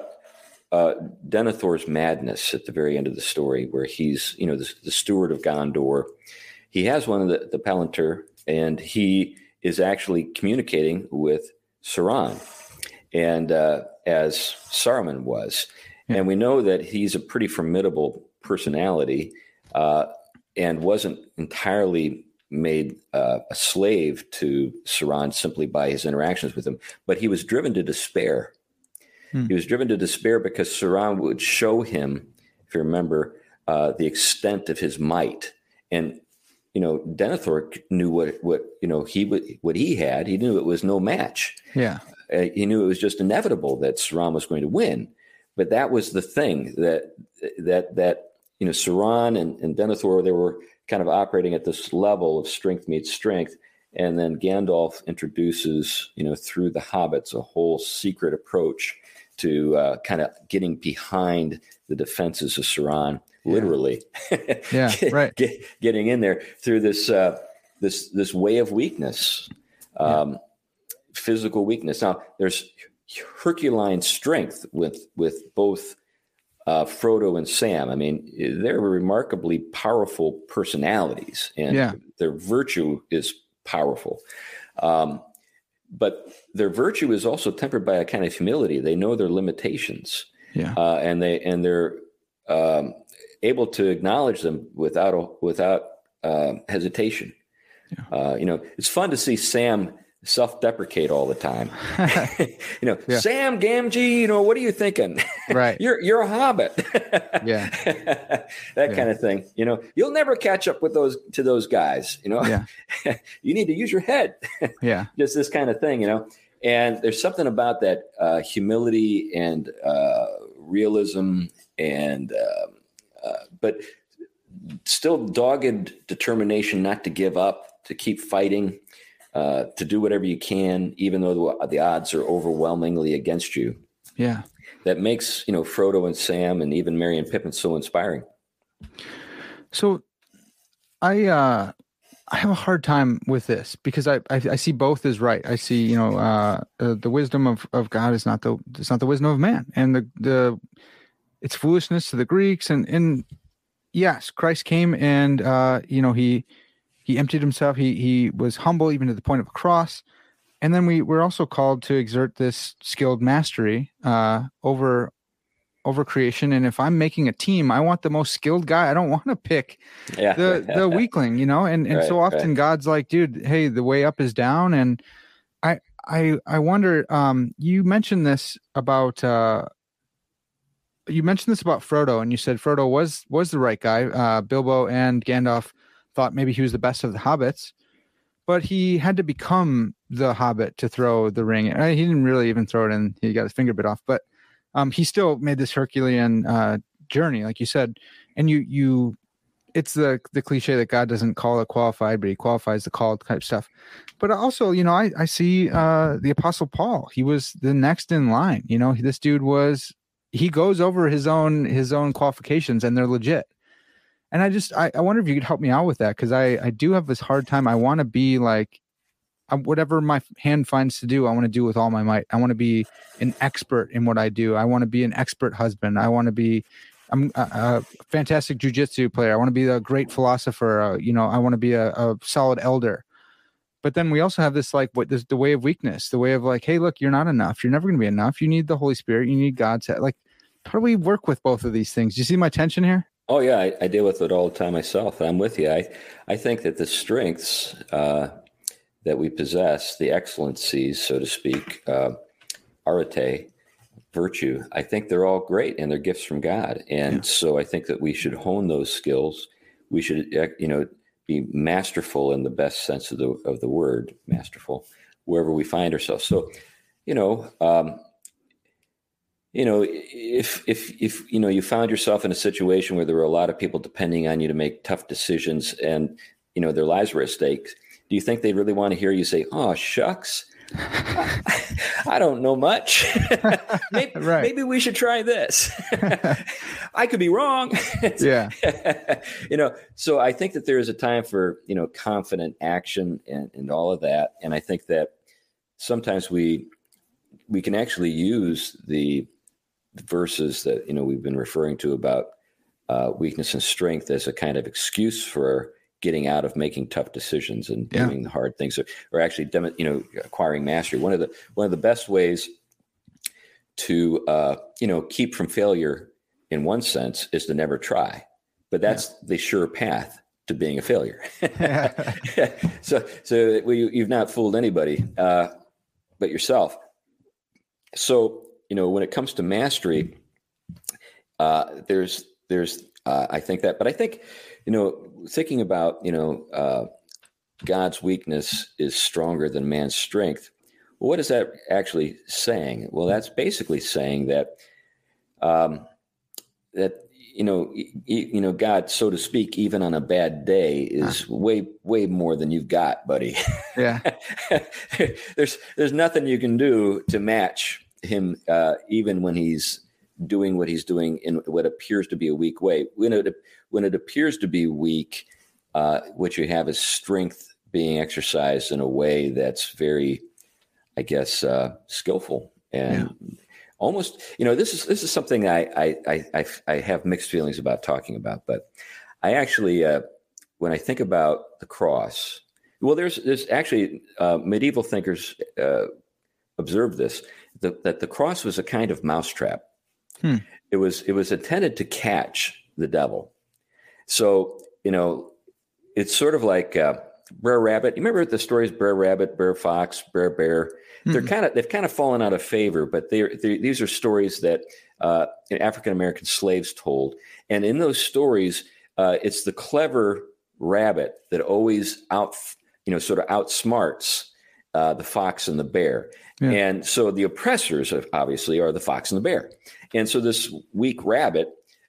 uh, Denethor's madness at the very end of the story, where he's, you know, the, the steward of Gondor, he has one of the, the Palantir, and he is actually communicating with Sauron, and uh, as Saruman was, Yeah. and we know that he's a pretty formidable personality, uh, and wasn't entirely made uh, a slave to Sauron simply by his interactions with him, but he was driven to despair. Hmm. He was driven to despair because Sauron would show him, if you remember, uh, the extent of his might. And you know, Denethor knew what what you know he what he had. He knew it was no match. Yeah. Uh, he knew it was just inevitable that Sauron was going to win. But that was the thing that that that you know Sauron and, and Denethor they were kind of operating at this level of strength meets strength, and then Gandalf introduces you know through the hobbits a whole secret approach to uh, kind of getting behind the defenses of Sauron, literally. *laughs* Yeah, right. get- getting in there through this uh, this this way of weakness, um, physical weakness. Now there's Herculean strength with with both uh, Frodo and Sam. I mean, they're remarkably powerful personalities, and Yeah. their virtue is powerful. Um, but their virtue is also tempered by a kind of humility. They know their limitations Yeah. uh, and they and they're um, able to acknowledge them without a, without uh, hesitation. Uh, you know, it's fun to see Sam self-deprecate all the time. *laughs* *laughs* you know, Yeah. Sam Gamgee, you know, what are you thinking? *laughs* Right. you're you're a hobbit. Yeah. that kind of thing. You know, you'll never catch up with those to those guys. You know, Yeah. you need to use your head Yeah. just this kind of thing, you know. And there's something about that uh, humility and uh, realism, and um uh, but still dogged determination not to give up, to keep fighting, uh, to do whatever you can, even though the, the odds are overwhelmingly against you. Yeah. That makes you know Frodo and Sam and even Merry and Pippin so inspiring. So I uh I have a hard time with this because I, I I see both as right. I see, you know, uh, uh the wisdom of, of God is not the it's not the wisdom of man. And the the it's foolishness to the Greeks and and yes, Christ came and uh you know he he emptied himself. He he was humble even to the point of a cross. And then we we're also called to exert this skilled mastery uh over over creation and if i'm making a team i want the most skilled guy i don't want to pick Yeah, the the *laughs* weakling you know and and so often right. god's like dude hey the way up is down and i i i wonder um you mentioned this about uh you mentioned this about frodo and you said frodo was was the right guy uh bilbo and gandalf thought maybe he was the best of the hobbits but he had to become the hobbit to throw the ring he didn't really even throw it in he got his finger bit off but um he still made this herculean uh journey like you said and you you it's the the cliche that God doesn't call it qualified, but he qualifies the called type stuff. But also, you know, I, I see uh the apostle Paul. He was the next in line. You know, this dude was he goes over his own his own qualifications and they're legit. And I just I, I wonder if you could help me out with that because I I do have this hard time. I want to be like I, whatever my hand finds to do, I want to do with all my might. I want to be an expert in what I do. I want to be an expert husband. I want to be I'm a, a fantastic jujitsu player. I want to be a great philosopher. Uh, you know, I want to be a, a solid elder. But then we also have this like what this the way of weakness, the way of like, hey, look, you're not enough. You're never going to be enough. You need the Holy Spirit. You need God's like. how do we work with both of these things? Do you see my tension here? Oh yeah, I, I deal with it all the time myself. I'm with you. I I think that the strengths uh, that we possess, the excellencies, so to speak, uh, arete, virtue, I think they're all great and they're gifts from God. And yeah. so I think that we should hone those skills. We should, uh, you know, be masterful in the best sense of the of the word, masterful, wherever we find ourselves. So, you know, um, you know, if if if you know you found yourself in a situation where there were a lot of people depending on you to make tough decisions, and you know their lives were at stake, do you think they'd really want to hear you say, "Oh shucks"? *laughs* I don't know much. *laughs* maybe, *laughs* right. maybe, we should try this. I could be wrong. yeah. you know, so I think that there is a time for, you know, confident action and, and all of that. And I think that sometimes we we can actually use the verses that, you know, we've been referring to about uh, weakness and strength as a kind of excuse for getting out of making tough decisions and yeah. doing the hard things or, or actually you know acquiring mastery. One of the one of the best ways to uh, you know keep from failure in one sense is to never try. But that's yeah. the sure path to being a failure. *laughs* So so well, you, have not fooled anybody uh, but yourself. So you know when it comes to mastery uh, there's there's uh, i think that but i think you know, thinking about, you know, uh, God's weakness is stronger than man's strength. Well, what is that actually saying? Well, that's basically saying that um, that you know, you, you know, God, so to speak, even on a bad day, is huh. way way more than you've got, buddy. Yeah, *laughs* there's there's nothing you can do to match him, uh, even when he's doing what he's doing in what appears to be a weak way. When it when it appears to be weak, uh, what you have is strength being exercised in a way that's very, I guess, uh, skillful and yeah. almost. You know, this is this is something I I, I I have mixed feelings about talking about, but I actually uh, when I think about the cross. Well, there's there's actually uh, medieval thinkers uh, observed this the, that the cross was a kind of mousetrap Hmm. It was it was intended to catch the devil. So you know, it's sort of like uh, Brer Rabbit. You remember the stories Brer Rabbit, Brer Fox, Brer Bear? Mm-hmm. They're kind of they've kind of fallen out of favor, but they're, they're these are stories that uh, African American slaves told, and in those stories, uh, it's the clever rabbit that always out you know sort of outsmarts uh, the fox and the bear. Yeah. And so the oppressors, obviously, are the fox and the bear. And so this weak rabbit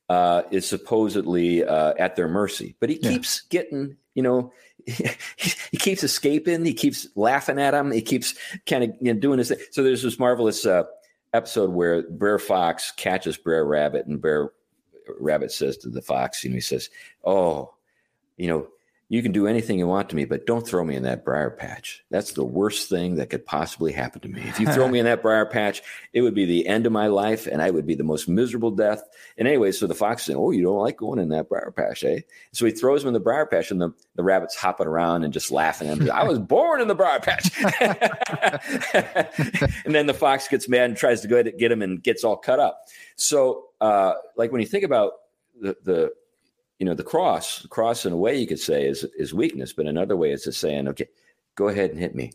uh, is supposedly uh, at their mercy, but he yeah. keeps getting, you know, he, *laughs* he, keeps escaping. He keeps laughing at him. He keeps kind of you know, doing his thing. So there's this marvelous uh, episode where Brer Fox catches Brer Rabbit, and Brer Rabbit says to the fox, you know, he says, "Oh, you know, you can do anything you want to me, but don't throw me in that briar patch. That's the worst thing that could possibly happen to me. If you throw *laughs* me in that briar patch, it would be the end of my life and I would be the most miserable death. And anyway, so the fox said, Oh, you don't like going in that briar patch, eh? So he throws him in the briar patch and the, the rabbit's hopping around and just laughing at him. I was born in the briar patch. *laughs* *laughs* and then the fox gets mad and tries to go ahead and get him and gets all cut up. So, uh, like when you think about the, the you know the cross the cross in a way you could say is is weakness but another way is just saying okay go ahead and hit me.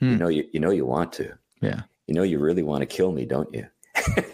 Hmm. you know you, you know you want to. Yeah. You know you really want to kill me don't you?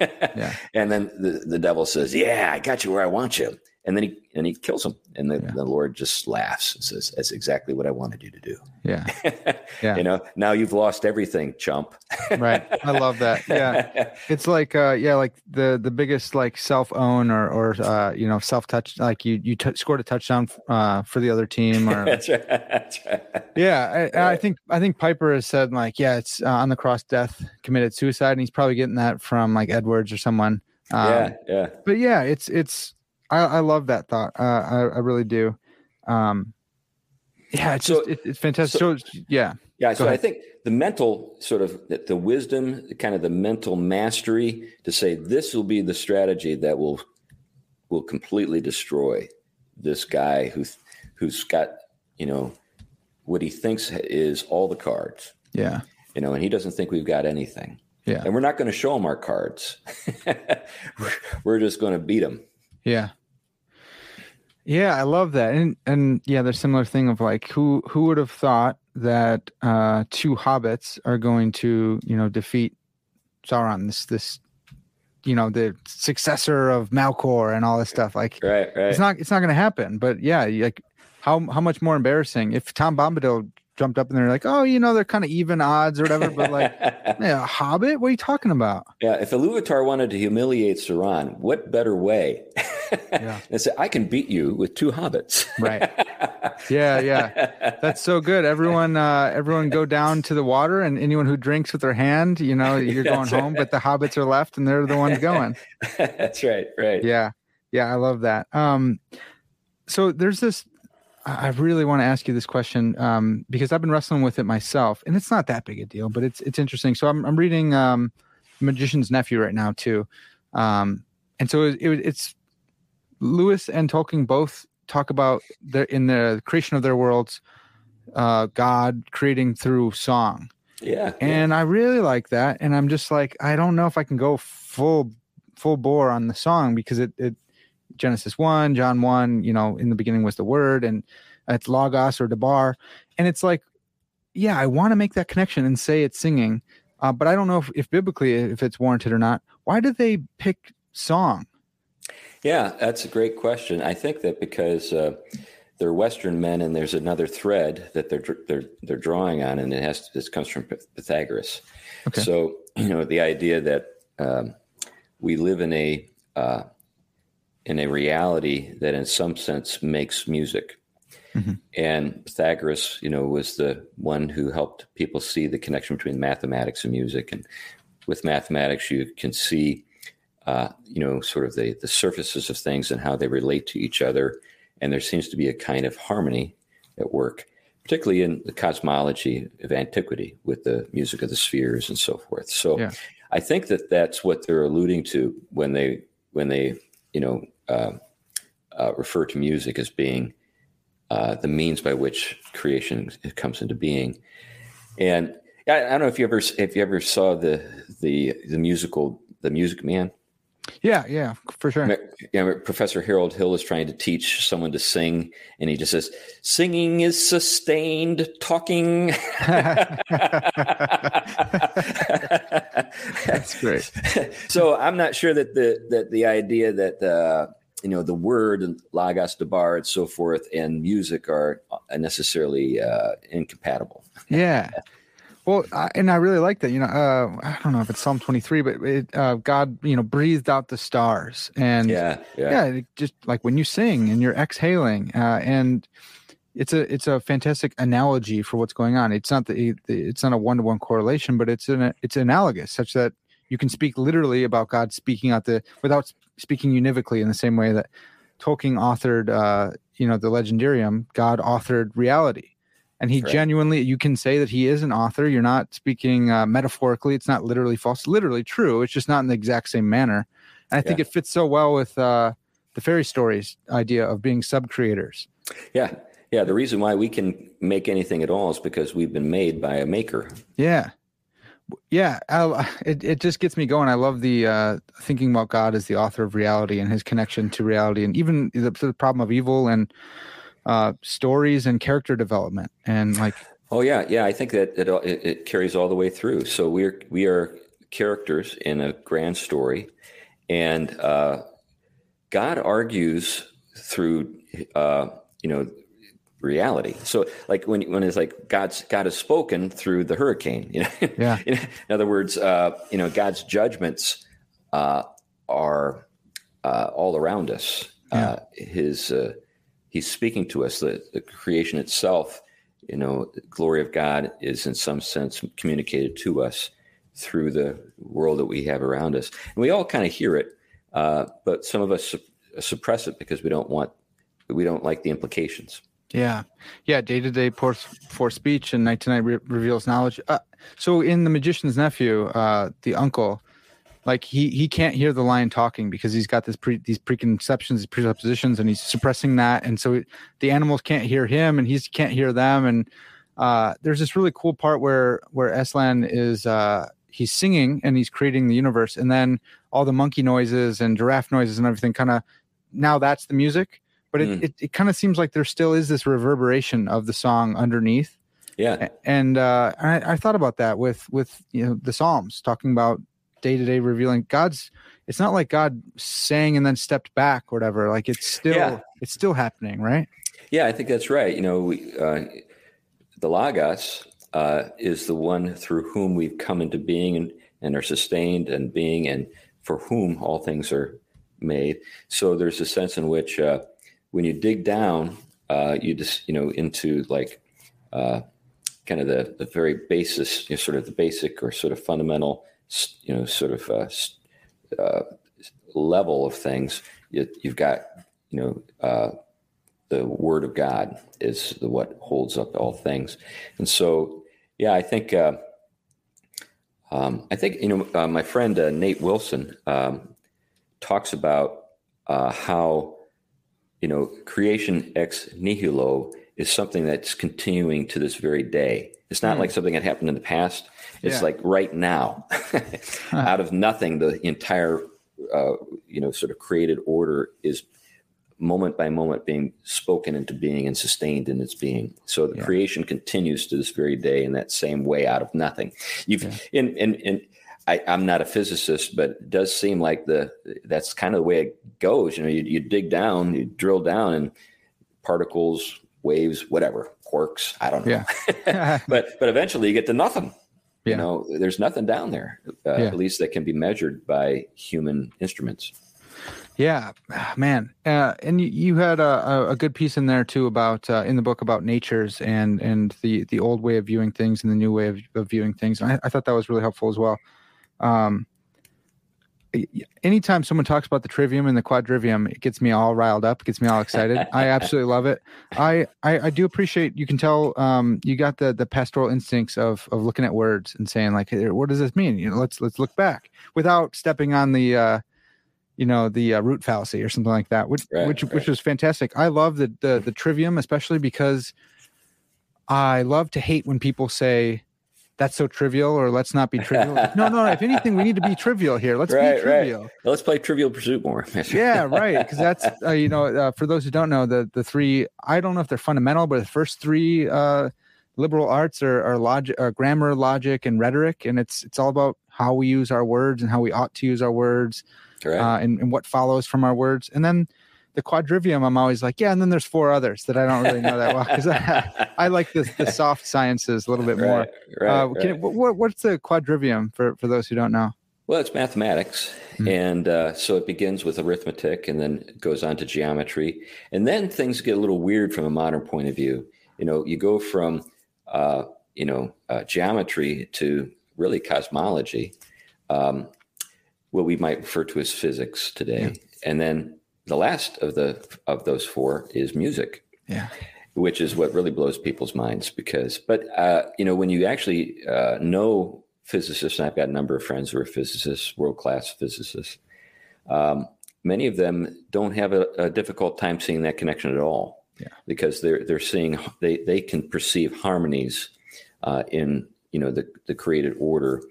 Yeah. *laughs* And then the, the devil says yeah i got you where i want you and then he and he kills him. And the, yeah. the lord just laughs and says that's exactly what i wanted you to do. Yeah. *laughs* Yeah. You know now you've lost everything chump. *laughs* Right. I love that. Yeah. It's like uh yeah like the the biggest like self own or or uh you know self touch like you you t- scored a touchdown uh for the other team or *laughs* that's right, that's right. yeah. I, right. I think i think piper has said like yeah it's uh, on the cross death committed suicide. And he's probably getting that from like edwards or someone. Um, yeah. Yeah. but yeah it's it's I, I love that thought. Uh, I, I really do. Um, yeah, it's so, just, it, it's fantastic. So, so, yeah, yeah. So ahead. I think the mental sort of the, the wisdom, kind of the mental mastery to say this will be the strategy that will will completely destroy this guy who who's got you know what he thinks is all the cards. Yeah, you know, and he doesn't think we've got anything. Yeah. And we're not going to show him our cards. *laughs* we're just going to beat him. Yeah. Yeah, I love that. And and yeah, there's similar thing of like who who would have thought that uh two hobbits are going to, you know, defeat Sauron, this this you know, the successor of Melkor and all this stuff. Like Right, right. it's not it's not gonna happen. But yeah, like how how much more embarrassing if Tom Bombadil jumped up and they're like, oh, you know, they're kind of even odds or whatever. But like, *laughs* yeah, Hobbit, what are you talking about? yeah, if Iluvatar wanted to humiliate Sauron, what better way? Yeah. *laughs* and say, I can beat you with two hobbits. Right. Yeah, yeah. That's so good. Everyone, uh, everyone, go down to the water, and anyone who drinks with their hand, you know, you're going That's home. But the hobbits are left, and they're the ones going. *laughs* That's right, right. Yeah, yeah. I love that. Um, so there's this. I really want to ask you this question um, because I've been wrestling with it myself, and it's not that big a deal, but it's it's interesting. So I'm I'm reading um, Magician's Nephew right now too, um, and so it, it, it's Lewis and Tolkien both talk about their in the creation of their worlds, uh, God creating through song, Yeah. and I really like that. And I'm just like, I don't know if I can go full full bore on the song because it, it Genesis one, John one, you know, in the beginning was the word, and it's logos or debar, and it's like, yeah, I want to make that connection and say it's singing, uh, but I don't know if, if biblically if it's warranted or not. Why did they pick song? Yeah, that's a great question. I think that because uh, they're Western men, and there's another thread that they're they're they're drawing on, and it has to, this comes from Pythagoras. Okay. So *clears throat* you know the idea that um, we live in a uh, in a reality that, in some sense, makes music. Mhm. And Pythagoras, you know, was the one who helped people see the connection between mathematics and music. And with mathematics, you can see uh, you know, sort of the, the surfaces of things and how they relate to each other. And there seems to be a kind of harmony at work, particularly in the cosmology of antiquity with the music of the spheres and so forth. So Yeah. I think that that's what they're alluding to when they, when they, you know, uh, uh, refer to music as being uh, the means by which creation comes into being. And I, I don't know if you ever, if you ever saw the, the, the musical, the Music Man. Yeah, yeah, for sure. Yeah, Professor Harold Hill is trying to teach someone to sing, and he just says, "Singing is sustained talking." That's great. *laughs* so I'm not sure that the that the idea that uh, you know the word and logos, debar, and so forth, and music are necessarily uh, incompatible. Yeah. Well, I, and I really like that. You know, uh, I don't know if it's Psalm 23, but it, uh, God, you know, breathed out the stars, and Yeah, yeah, yeah, just like when you sing and you're exhaling, uh, and it's a it's a fantastic analogy for what's going on. It's not the, it's not a one to one correlation, but it's an it's analogous such that you can speak literally about God speaking out the without speaking univocally in the same way that Tolkien authored, uh, you know, the Legendarium. God authored reality, and he Right. genuinely you can say that he is an author. You're not speaking uh, metaphorically. It's not literally false. Literally true. It's just not in the exact same manner. And I think it fits so well with uh, the fairy stories idea of being sub creators. yeah, yeah. The reason why we can make anything at all is because we've been made by a maker. Yeah. Yeah, I, it it just gets me going. I love the uh, thinking about God as the author of reality and his connection to reality, and even the, the problem of evil and uh, stories and character development, and like *laughs* Oh yeah, yeah. I think that it, it, it carries all the way through. So we're we are characters in a grand story, and uh, God argues through uh, you know reality. So like when when it's like God's God has spoken through the hurricane. You know, *laughs* Yeah. in other words, uh, you know God's judgments uh, are uh, all around us. Uh, his uh, He's speaking to us. that the creation itself you know, the glory of God is in some sense communicated to us through the world that we have around us. And we all kind of hear it, uh, but some of us sup- suppress it because we don't want, we don't like the implications. Yeah, yeah. Day to day pours for speech, and night to night re- reveals knowledge. Uh, so in the magician's nephew, uh, the uncle, like he he can't hear the lion talking because he's got this pre these preconceptions, these presuppositions, and he's suppressing that, and so the animals can't hear him, and he can't hear them, and uh, there's this really cool part where where Aslan is uh, he's singing and he's creating the universe, and then all the monkey noises and giraffe noises and everything kind of now that's the music. But it, mm. it, it kind of seems like there still is this reverberation of the song underneath. Yeah. And uh, I, I thought about that with with you know the Psalms talking about day to day revealing God's. It's not like God sang and then stepped back or whatever. Like it's still yeah. it's still happening, right? Yeah, I think that's right. You know, we, uh, the Logos uh, is the one through whom we've come into being and, and are sustained and being, and for whom all things are made. So there's a sense in which uh, when you dig down, uh, you just you know into like uh, kind of the the very basis, you know, sort of the basic or sort of fundamental, you know, sort of uh, uh, level of things. You, have got you know uh, the Word of God is the what holds up all things, and so yeah, I think. Uh, um, I think you know uh, my friend Nate Wilson um, talks about uh, how you know creation ex nihilo is something that's continuing to this very day. It's not mm. like something that happened in the past. It's yeah. like right now, *laughs* out of nothing, the entire uh, you know sort of created order is moment by moment being spoken into being and sustained in its being. So the yeah. creation continues to this very day in that same way out of nothing. You've yeah. in in in I, am not a physicist, but it does seem like the that's kind of the way it goes. You know, you, you dig down, you drill down, and particles, waves, whatever, quarks, I don't know. Yeah. *laughs* *laughs* but but eventually you get to nothing. Yeah. You know, there's nothing down there, uh, yeah. at least that can be measured by human instruments. Yeah, man, uh, and you, you had a, a, good piece in there too about uh, in the book about natures and and the the old way of viewing things and the new way of, of viewing things. I, I, thought that was really helpful as well. Um, anytime someone talks about the trivium and the quadrivium, it gets me all riled up, gets me all excited. *laughs* I absolutely love it. I, I, I do appreciate. You can tell um, you got the the pastoral instincts of of looking at words and saying like, hey, what does this mean? You know, let's let's look back without stepping on the. Uh, you know the uh, root fallacy or something like that, which right, which right. which was fantastic. I love the, the the trivium, especially because I love to hate when people say that's so trivial or let's not be trivial. *laughs* no, no, if anything, we need to be trivial here. Let's right, be trivial. Right. Let's play Trivial Pursuit more. *laughs* yeah, right. Because that's uh, you know, uh, for those who don't know, the the three I don't know if they're fundamental, but the first three uh, liberal arts are, are logic, are grammar, logic, and rhetoric, and it's it's all about how we use our words and how we ought to use our words uh, and, and what follows from our words. And then the quadrivium, I'm always like, yeah. And then there's four others that I don't really know that well because I, I, like the, the *laughs* soft sciences a little bit more. Right, uh, right. It, what, what's the quadrivium for, for those who don't know? Well, it's mathematics. Mm-hmm. And uh, so it begins with arithmetic and then it goes on to geometry. And then things get a little weird from a modern point of view. You know, you go from, uh, you know, uh, geometry to really cosmology. Um, what we might refer to as physics today. Yeah. And then the last of the of those four is music. Yeah. Which is what really blows people's minds because, but uh, you know, when you actually uh, know physicists, and I've got a number of friends who are physicists, world class physicists. Um, many of them don't have a, a, difficult time seeing that connection at all, yeah. because they're they're seeing they they can perceive harmonies uh, in you know the the created order,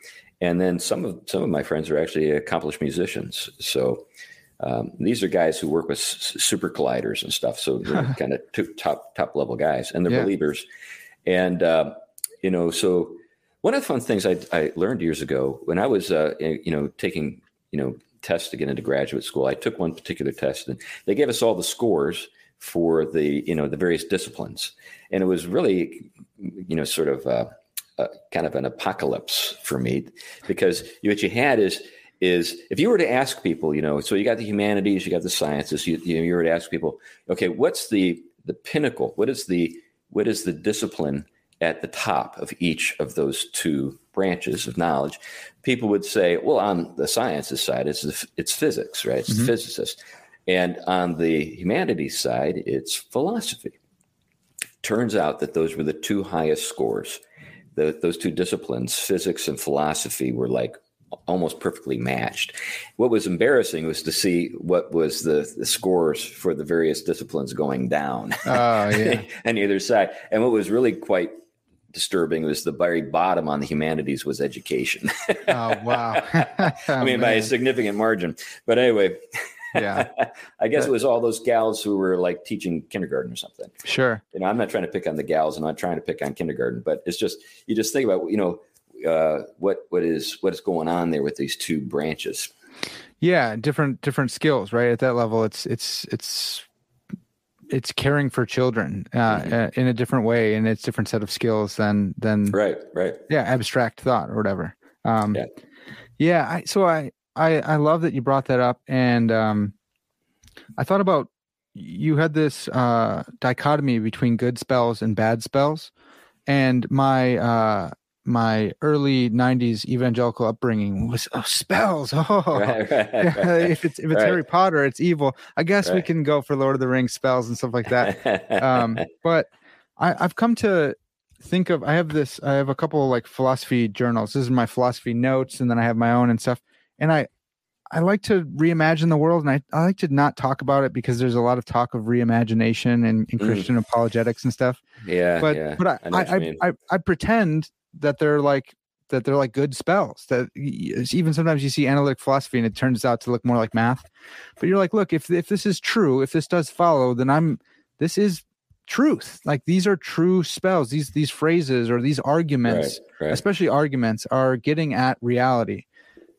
and then some of some of my friends are actually accomplished musicians. So um, these are guys who work with s- super colliders and stuff. So they're *laughs* kind of top top level guys, and they're yeah. believers. And uh, you know, so one of the fun things I, I learned years ago when I was uh, you know taking you know tests to get into graduate school, I took one particular test, and they gave us all the scores for the you know the various disciplines, and it was really you know sort of uh, kind of an apocalypse for me because what you had is is if you were to ask people, you know, so you got the humanities, you got the sciences, you, you, know, you were to ask people, okay, what's the the pinnacle? What is the what is the discipline at the top of each of those two branches of knowledge? People would say, well, on the sciences side, it's it's physics, right? It's mm-hmm. physicists, and on the humanities side, it's philosophy. Turns out that those were the two highest scores the, those two disciplines, physics and philosophy, were like almost perfectly matched. What was embarrassing was to see what was the, the scores for the various disciplines going down oh, yeah. *laughs* on either side. And what was really quite disturbing was the very bottom on the humanities was education. *laughs* oh wow! *laughs* I mean, by a significant margin. But anyway, yeah, I guess it was all those gals who were like teaching kindergarten or something. Sure. You know, I'm not trying to pick on the gals. And I'm not trying to pick on kindergarten, but it's just you just think about you know uh, what what is what is going on there with these two branches. Yeah, different different skills, right? At that level, it's it's it's it's caring for children uh, mm-hmm. Uh, in a different way, and it's different set of skills than than right, right. Yeah, abstract thought or whatever. Um, yeah, yeah. I, so I I I love that you brought that up, and um, I thought about you had this uh, dichotomy between good spells and bad spells, and my uh, my early '90s evangelical upbringing was oh, spells. *laughs* Oh, *laughs* right, right, right. *laughs* if it's if it's Harry Potter, it's evil. I guess we can go for Lord of the Rings spells and stuff like that. um, but I, I've come to think of I have this I have a couple like philosophy journals. This is my philosophy notes, and then I have my own and stuff. And I I like to reimagine the world, and I, I like to not talk about it because there's a lot of talk of reimagination and, and mm. Christian mm. apologetics and stuff. Yeah, but yeah. but I I, I, I, I pretend that they're like that they're like good spells that even sometimes you see analytic philosophy and it turns out to look more like math but you're like look if if this is true if this does follow then i'm this is truth like these are true spells these these phrases or these arguments right, right. especially arguments are getting at reality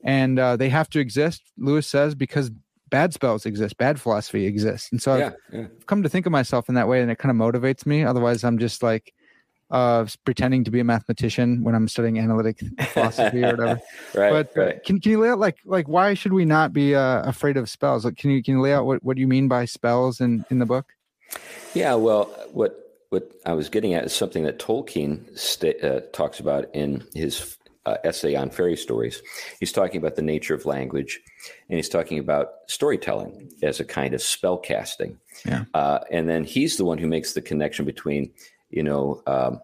and uh, they have to exist lewis says because bad spells exist bad philosophy exists and so yeah, I've, yeah. I've come to think of myself in that way and it kind of motivates me otherwise i'm just like uh, pretending to be a mathematician when I'm studying analytic philosophy or whatever. *laughs* right. But uh, right. can can you lay out like like why should we not be uh, afraid of spells? Like, can you can you lay out what what you mean by spells in in the book? Yeah. Well, what what I was getting at is something that Tolkien sta- uh, talks about in his uh, essay on fairy stories. He's talking about the nature of language, and he's talking about storytelling as a kind of spell casting. Yeah. Uh, and then he's the one who makes the connection between you know, um,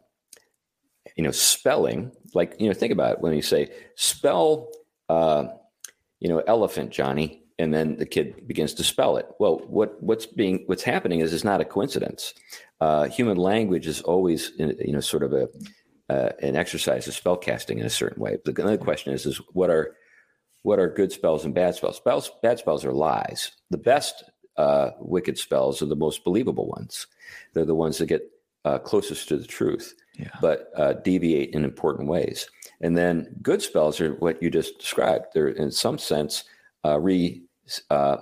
you know, spelling. Like, you know, think about it when you say spell, uh, you know, elephant, Johnny, and then the kid begins to spell it. Well, what what's being what's happening is it's not a coincidence. Uh, human language is always, you know, sort of a uh, an exercise of spell casting in a certain way. The other question is, is what are what are good spells and bad spells? Spells, bad spells are lies. The best uh, wicked spells are the most believable ones. They're the ones that get uh, closest to the truth, yeah. but uh, deviate in important ways. And then good spells are what you just described. They're in some sense uh, re uh,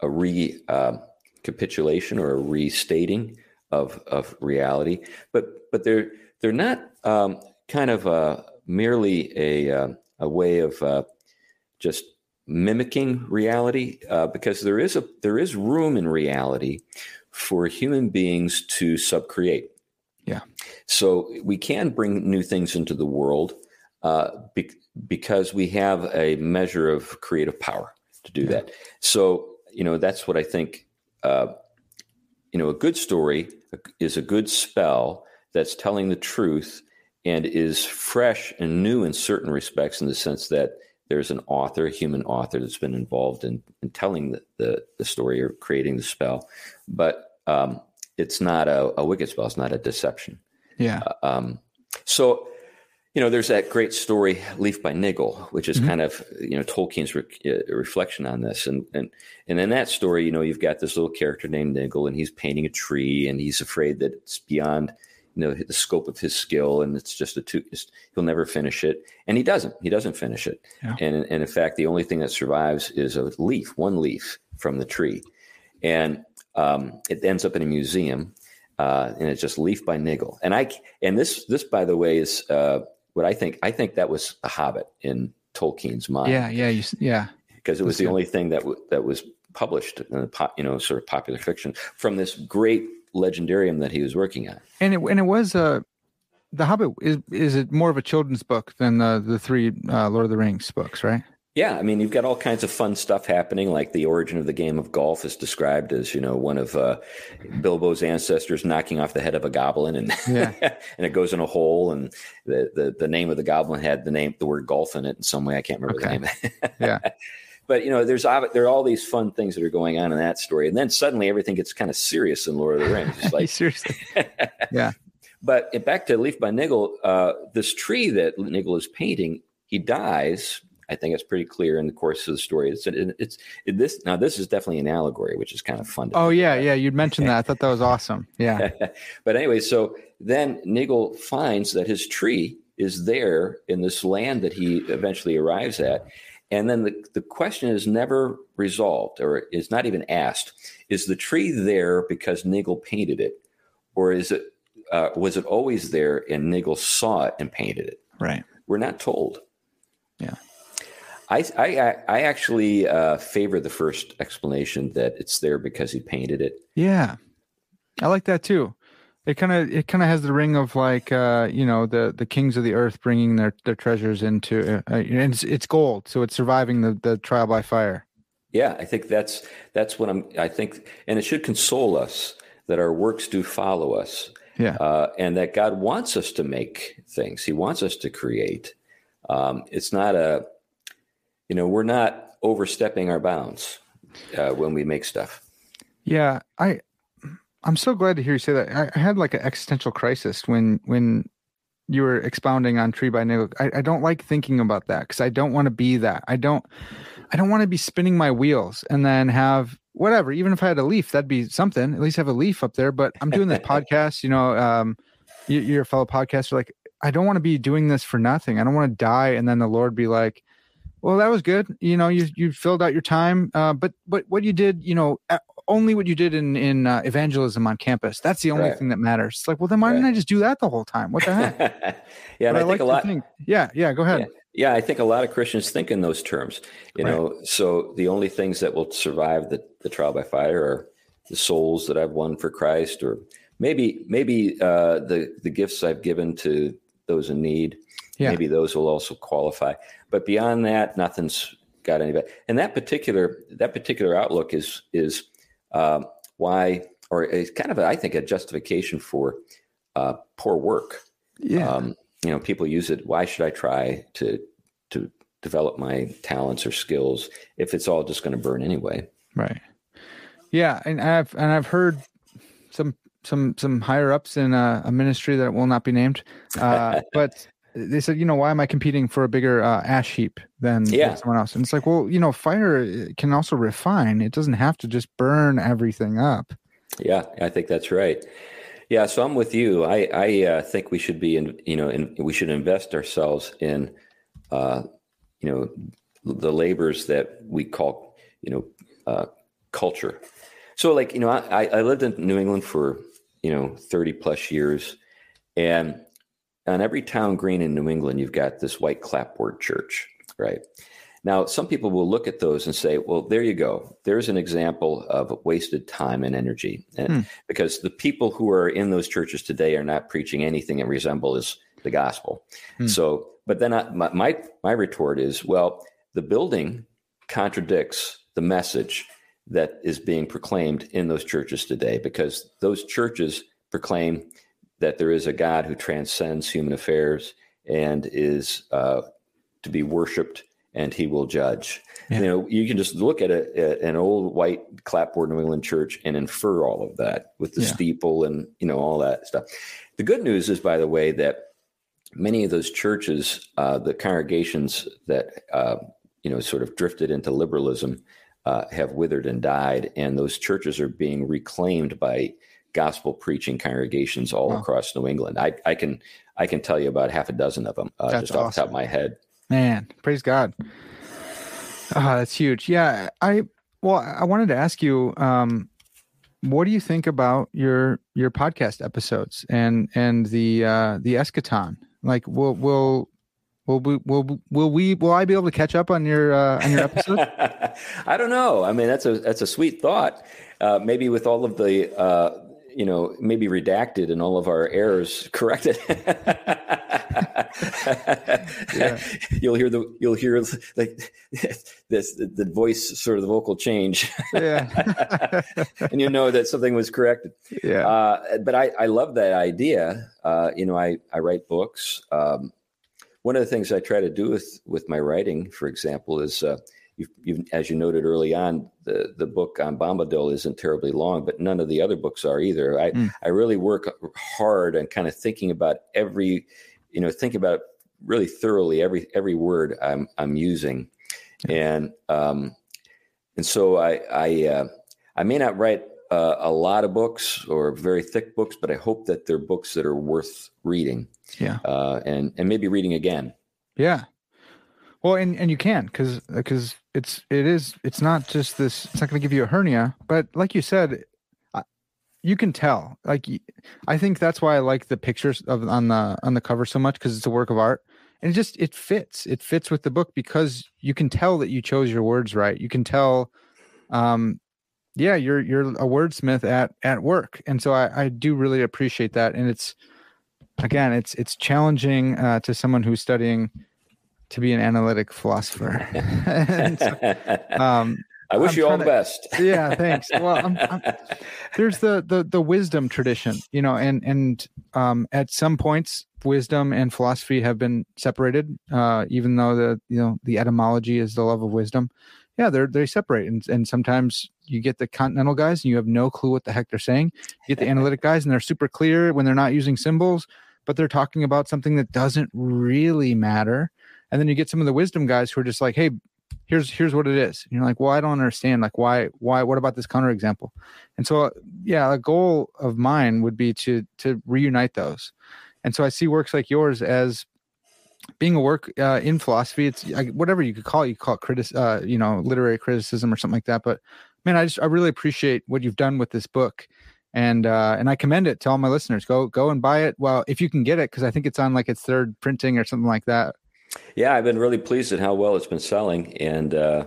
a recapitulation um, or a restating of of reality, but but they're they're not um, kind of a, merely a uh, a way of uh, just mimicking reality because there is a there is room in reality for human beings to subcreate. Yeah. So we can bring new things into the world uh, be- because we have a measure of creative power to do yeah. that. So, you know, that's what I think, uh, you know, a good story is a good spell that's telling the truth and is fresh and new in certain respects in the sense that there's an author, a human author that's been involved in, in telling the, the, the, story or creating the spell. But um, it's not a, a, wicked spell, it's not a deception. Yeah. Uh, um, so, you know, there's that great story, Leaf by Niggle, which is mm-hmm. kind of, you know, Tolkien's re- uh, reflection on this. And, and, and in that story, you know, you've got this little character named Niggle and he's painting a tree and he's afraid that it's beyond – you know the scope of his skill and it's just a two he'll never finish it. And he doesn't he doesn't finish it. Yeah. and, and in fact the only thing that survives is a leaf one leaf from the tree. And um, it ends up in a museum uh, and it's just leaf by niggle. And i and this this by the way is uh, what i think i think that was a hobbit in tolkien's mind. Yeah yeah you, yeah. Because it was That's the good. only thing that w- that was published in the pop, you know sort of popular fiction from this great legendarium that he was working on. And it and it was uh the Hobbit is is it more of a children's book than the the three uh, Lord of the Rings books, right? Yeah, I mean, you've got all kinds of fun stuff happening. Like the origin of the game of golf is described as, you know, one of uh, Bilbo's ancestors knocking off the head of a goblin, and yeah. *laughs* and it goes in a hole. And the, the the name of the goblin had the name the word golf in it in some way. I can't remember okay. the name. *laughs* yeah, but you know, there's there are all these fun things that are going on in that story, and then suddenly everything gets kind of serious in Lord of the Rings. It's *laughs* like seriously, *laughs* yeah. But back to Leaf by Niggle, uh, this tree that Niggle is painting, he dies. I think it's pretty clear in the course of the story. It's it's it, this now. This is definitely an allegory, which is kind of fun. oh yeah, about. yeah. You'd mentioned that. I thought that was awesome. Yeah. *laughs* but anyway, so then Niggle finds that his tree is there in this land that he eventually arrives at, and then the, the question is never resolved or is not even asked. Is the tree there because Niggle painted it? Or is it uh, was it always there and Niggle saw it and painted it? Right. We're not told. Yeah. I I, I actually uh, favor the first explanation that it's there because he painted it. Yeah, I like that too it kind of it kind of has the ring of like uh you know the the kings of the earth bringing their their treasures into uh, uh, and it's, it's gold so it's surviving the the trial by fire. Yeah i think that's that's what i'm i think and it should console us that our works do follow us. Yeah. Uh, and that god wants us to make things. He wants us to create. Um it's not a you know we're not overstepping our bounds uh, when we make stuff. Yeah i I'm so glad to hear you say that. I, I had like an existential crisis when when you were expounding on tree by niggle. I, I don't like thinking about that because I don't want to be that. I don't I don't want to be spinning my wheels and then have whatever. Even if I had a leaf, that'd be something. At least have a leaf up there. But I'm doing this *laughs* podcast. You know, um, you, you're a fellow podcaster. Like I don't want to be doing this for nothing. I don't want to die and then the Lord be like, well, that was good. You know, you you filled out your time, uh, but but what you did, you know, only what you did in in uh, evangelism on campus. That's the only right. thing that matters. It's like, well, then why right. didn't I just do that the whole time? What the heck? *laughs* yeah, I, I, think like a lot. Think, yeah, yeah. Go ahead. Yeah. yeah. I think a lot of Christians think in those terms. You right. know, so the only things that will survive the the trial by fire are the souls that I've won for Christ, or maybe maybe uh, the the gifts I've given to those in need. Yeah. Maybe those will also qualify. But beyond that, nothing's got any. And that particular that particular outlook is is uh, why, or it's kind of, a, I think, a justification for uh, poor work. Yeah. Um, you know, people use it. Why should I try to to develop my talents or skills if it's all just going to burn anyway? Right. Yeah, and I've and I've heard some some some higher ups in a, a ministry that will not be named, uh, *laughs* but they said, you know, why am I competing for a bigger uh, ash heap than, yeah. someone else? And it's like, well, you know, fire uh, can also refine. It doesn't have to just burn everything up. Yeah, I think that's right. Yeah, so I'm with you. I I uh, think we should be in, you know, in, we should invest ourselves in, uh, you know, the labors that we call, you know, uh, culture. So, like, you know, I I lived in New England for you know 30 plus years, and on every town green in New England, you've got this white clapboard church, right? Now, some people will look at those and say, well, there you go. There's an example of wasted time and energy. And hmm. Because the people who are in those churches today are not preaching anything that resembles the gospel. Hmm. So, but then I, my, my, my retort is, well, the building contradicts the message that is being proclaimed in those churches today because those churches proclaim that there is a God who transcends human affairs and is uh, to be worshipped and he will judge. Yeah. You know, you can just look at, a, at, an old white clapboard New England church and infer all of that with the yeah. steeple and, you know, all that stuff. The good news is, by the way, that many of those churches, uh, the congregations that, uh, you know, sort of drifted into liberalism uh, have withered and died. And those churches are being reclaimed by gospel preaching congregations all wow. across New England. I, I can I can tell you about half a dozen of them uh, just off the top of my head. Man, praise God. Oh, that's huge. Yeah, I well, I wanted to ask you, um, what do you think about your your podcast episodes and and the uh, the eschaton? Like, will will will we will will we will I be able to catch up on your uh, on your episode? *laughs* I don't know. I mean, that's a that's a sweet thought. Uh, maybe with all of the uh, you know, maybe redacted and all of our errors corrected. yeah. You'll hear the you'll hear like this the, the voice sort of the vocal change. yeah. *laughs* and you know that something was corrected. Yeah. Uh, but I I love that idea. Uh, you know, I I write books. Um, one of the things I try to do with with my writing, for example, is uh, you've, you've, as you noted early on, the the book on Bombadil isn't terribly long, but none of the other books are either. I mm. I really work hard and kind of thinking about every, you know, think about really thoroughly every every word I'm I'm using, and um, and so I I uh, I may not write uh, a lot of books or very thick books, but I hope that they're books that are worth reading. Yeah, uh, and and maybe reading again. Yeah, well, and and you can because because it's it is it's not just this. It's not going to give you a hernia, but like you said, you can tell. Like I think that's why I like the pictures of on the on the cover so much because it's a work of art and it just it fits. It fits with the book because you can tell that you chose your words right. You can tell, um, yeah, you're you're a wordsmith at at work, and so I I do really appreciate that. And it's again, it's it's challenging uh, to someone who's studying to be an analytic philosopher. *laughs* so, um, I wish I'm you all the best. *laughs* yeah, thanks. Well, I'm, I'm, there's the the the wisdom tradition, you know, and and um, at some points, wisdom and philosophy have been separated, uh, even though the you know the etymology is the love of wisdom. Yeah, they're they separate, and and sometimes you get the continental guys and you have no clue what the heck they're saying. You get the *laughs* analytic guys and they're super clear when they're not using symbols, but they're talking about something that doesn't really matter and then you get some of the wisdom guys who are just like hey here's here's what it is. And you're like well i don't understand. Like why why what about this counterexample? And so yeah a goal of mine would be to to reunite those. And so i see works like yours as being a work uh, in philosophy. It's whatever you could call it you call it critic uh, you know literary criticism or something like that. But man i just i really appreciate what you've done with this book. And uh and i commend it to all my listeners. Go go and buy it. Well if you can get it because i think it's on like its third printing or something like that yeah, I've been really pleased at how well it's been selling, and uh,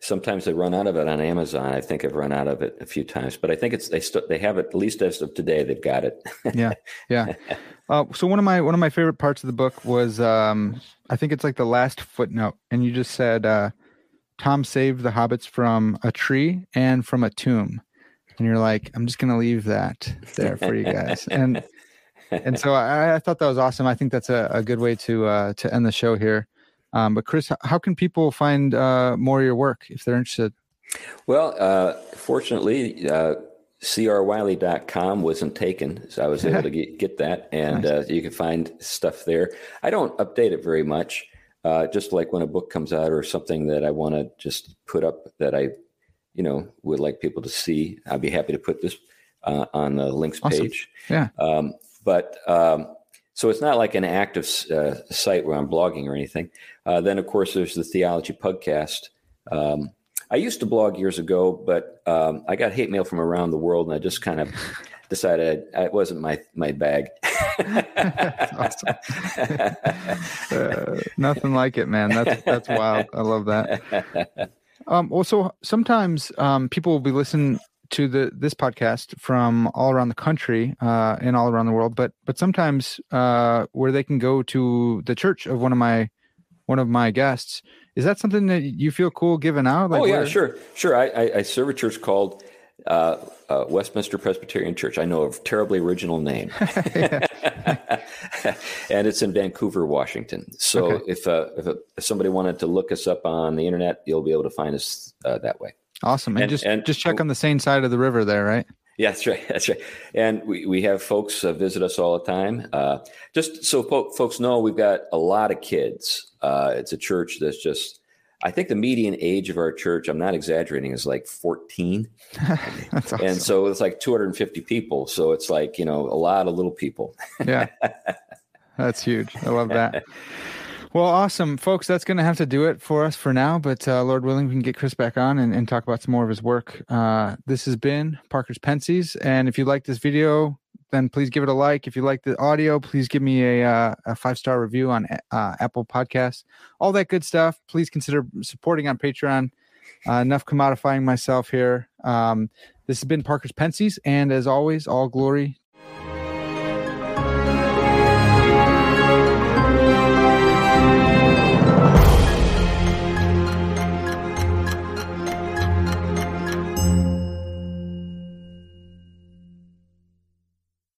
sometimes they run out of it on Amazon. I think I've run out of it a few times, but I think it's they st- they have it at least as of today. They've got it. yeah, yeah. *laughs* Uh, so one of my one of my favorite parts of the book was um, I think it's like the last footnote, and you just said uh, Tom saved the hobbits from a tree and from a tomb, and you're like, I'm just gonna leave that there for you guys, and *laughs* and so I, I, thought that was awesome. I think that's a, a good way to uh, to end the show here. Um, but Chris, how can people find uh, more of your work if they're interested? Well, uh, fortunately, uh, crwiley.com wasn't taken, so I was able to *laughs* get, get that, and nice. uh, you can find stuff there. I don't update it very much. Uh, just like when a book comes out or something that I want to just put up that I, you know, would like people to see, I'd be happy to put this uh, on the links awesome. page. Yeah. Um, but um, so it's not like an active uh, site where I'm blogging or anything. Uh, then, of course, there's the Theology Pugcast. Um, I used to blog years ago, but um, I got hate mail from around the world, and I just kind of decided it wasn't my my bag. *laughs* *laughs* *laughs* uh, nothing like it, man. That's that's wild. I love that. Um, also, sometimes um, people will be listening to the this podcast from all around the country uh, and all around the world, but but sometimes uh, where they can go to the church of one of my one of my guests. Is that something that you feel cool giving out? Like oh yeah, where... sure, sure. I, I, I, serve a church called uh, uh, Westminster Presbyterian Church. I know a terribly original name, *laughs* *laughs* and it's in Vancouver, Washington. So okay. if, uh, if, if somebody wanted to look us up on the internet, you'll be able to find us uh, that way. Awesome. And, and just and, just check on the same side of the river there, right? Yeah, that's right. *laughs* That's right. And we, we have folks uh, visit us all the time. Uh, just so po- folks know, we've got a lot of kids. Uh, it's a church that's just, I think the median age of our church, I'm not exaggerating, is like 14. *laughs* awesome. And so it's like 250 people. So it's like, you know, a lot of little people. yeah. *laughs* That's huge. I love that. Well, awesome, folks. That's going to have to do it for us for now. But uh, Lord willing, we can get Chris back on and, and talk about some more of his work. Uh, this has been Parker's Pensées, and if you like this video, then please give it a like. If you like the audio, please give me a, uh, a five star review on uh, Apple Podcasts. All that good stuff. Please consider supporting on Patreon. Uh, enough commodifying myself here. Um, this has been Parker's Pensées, and as always, all glory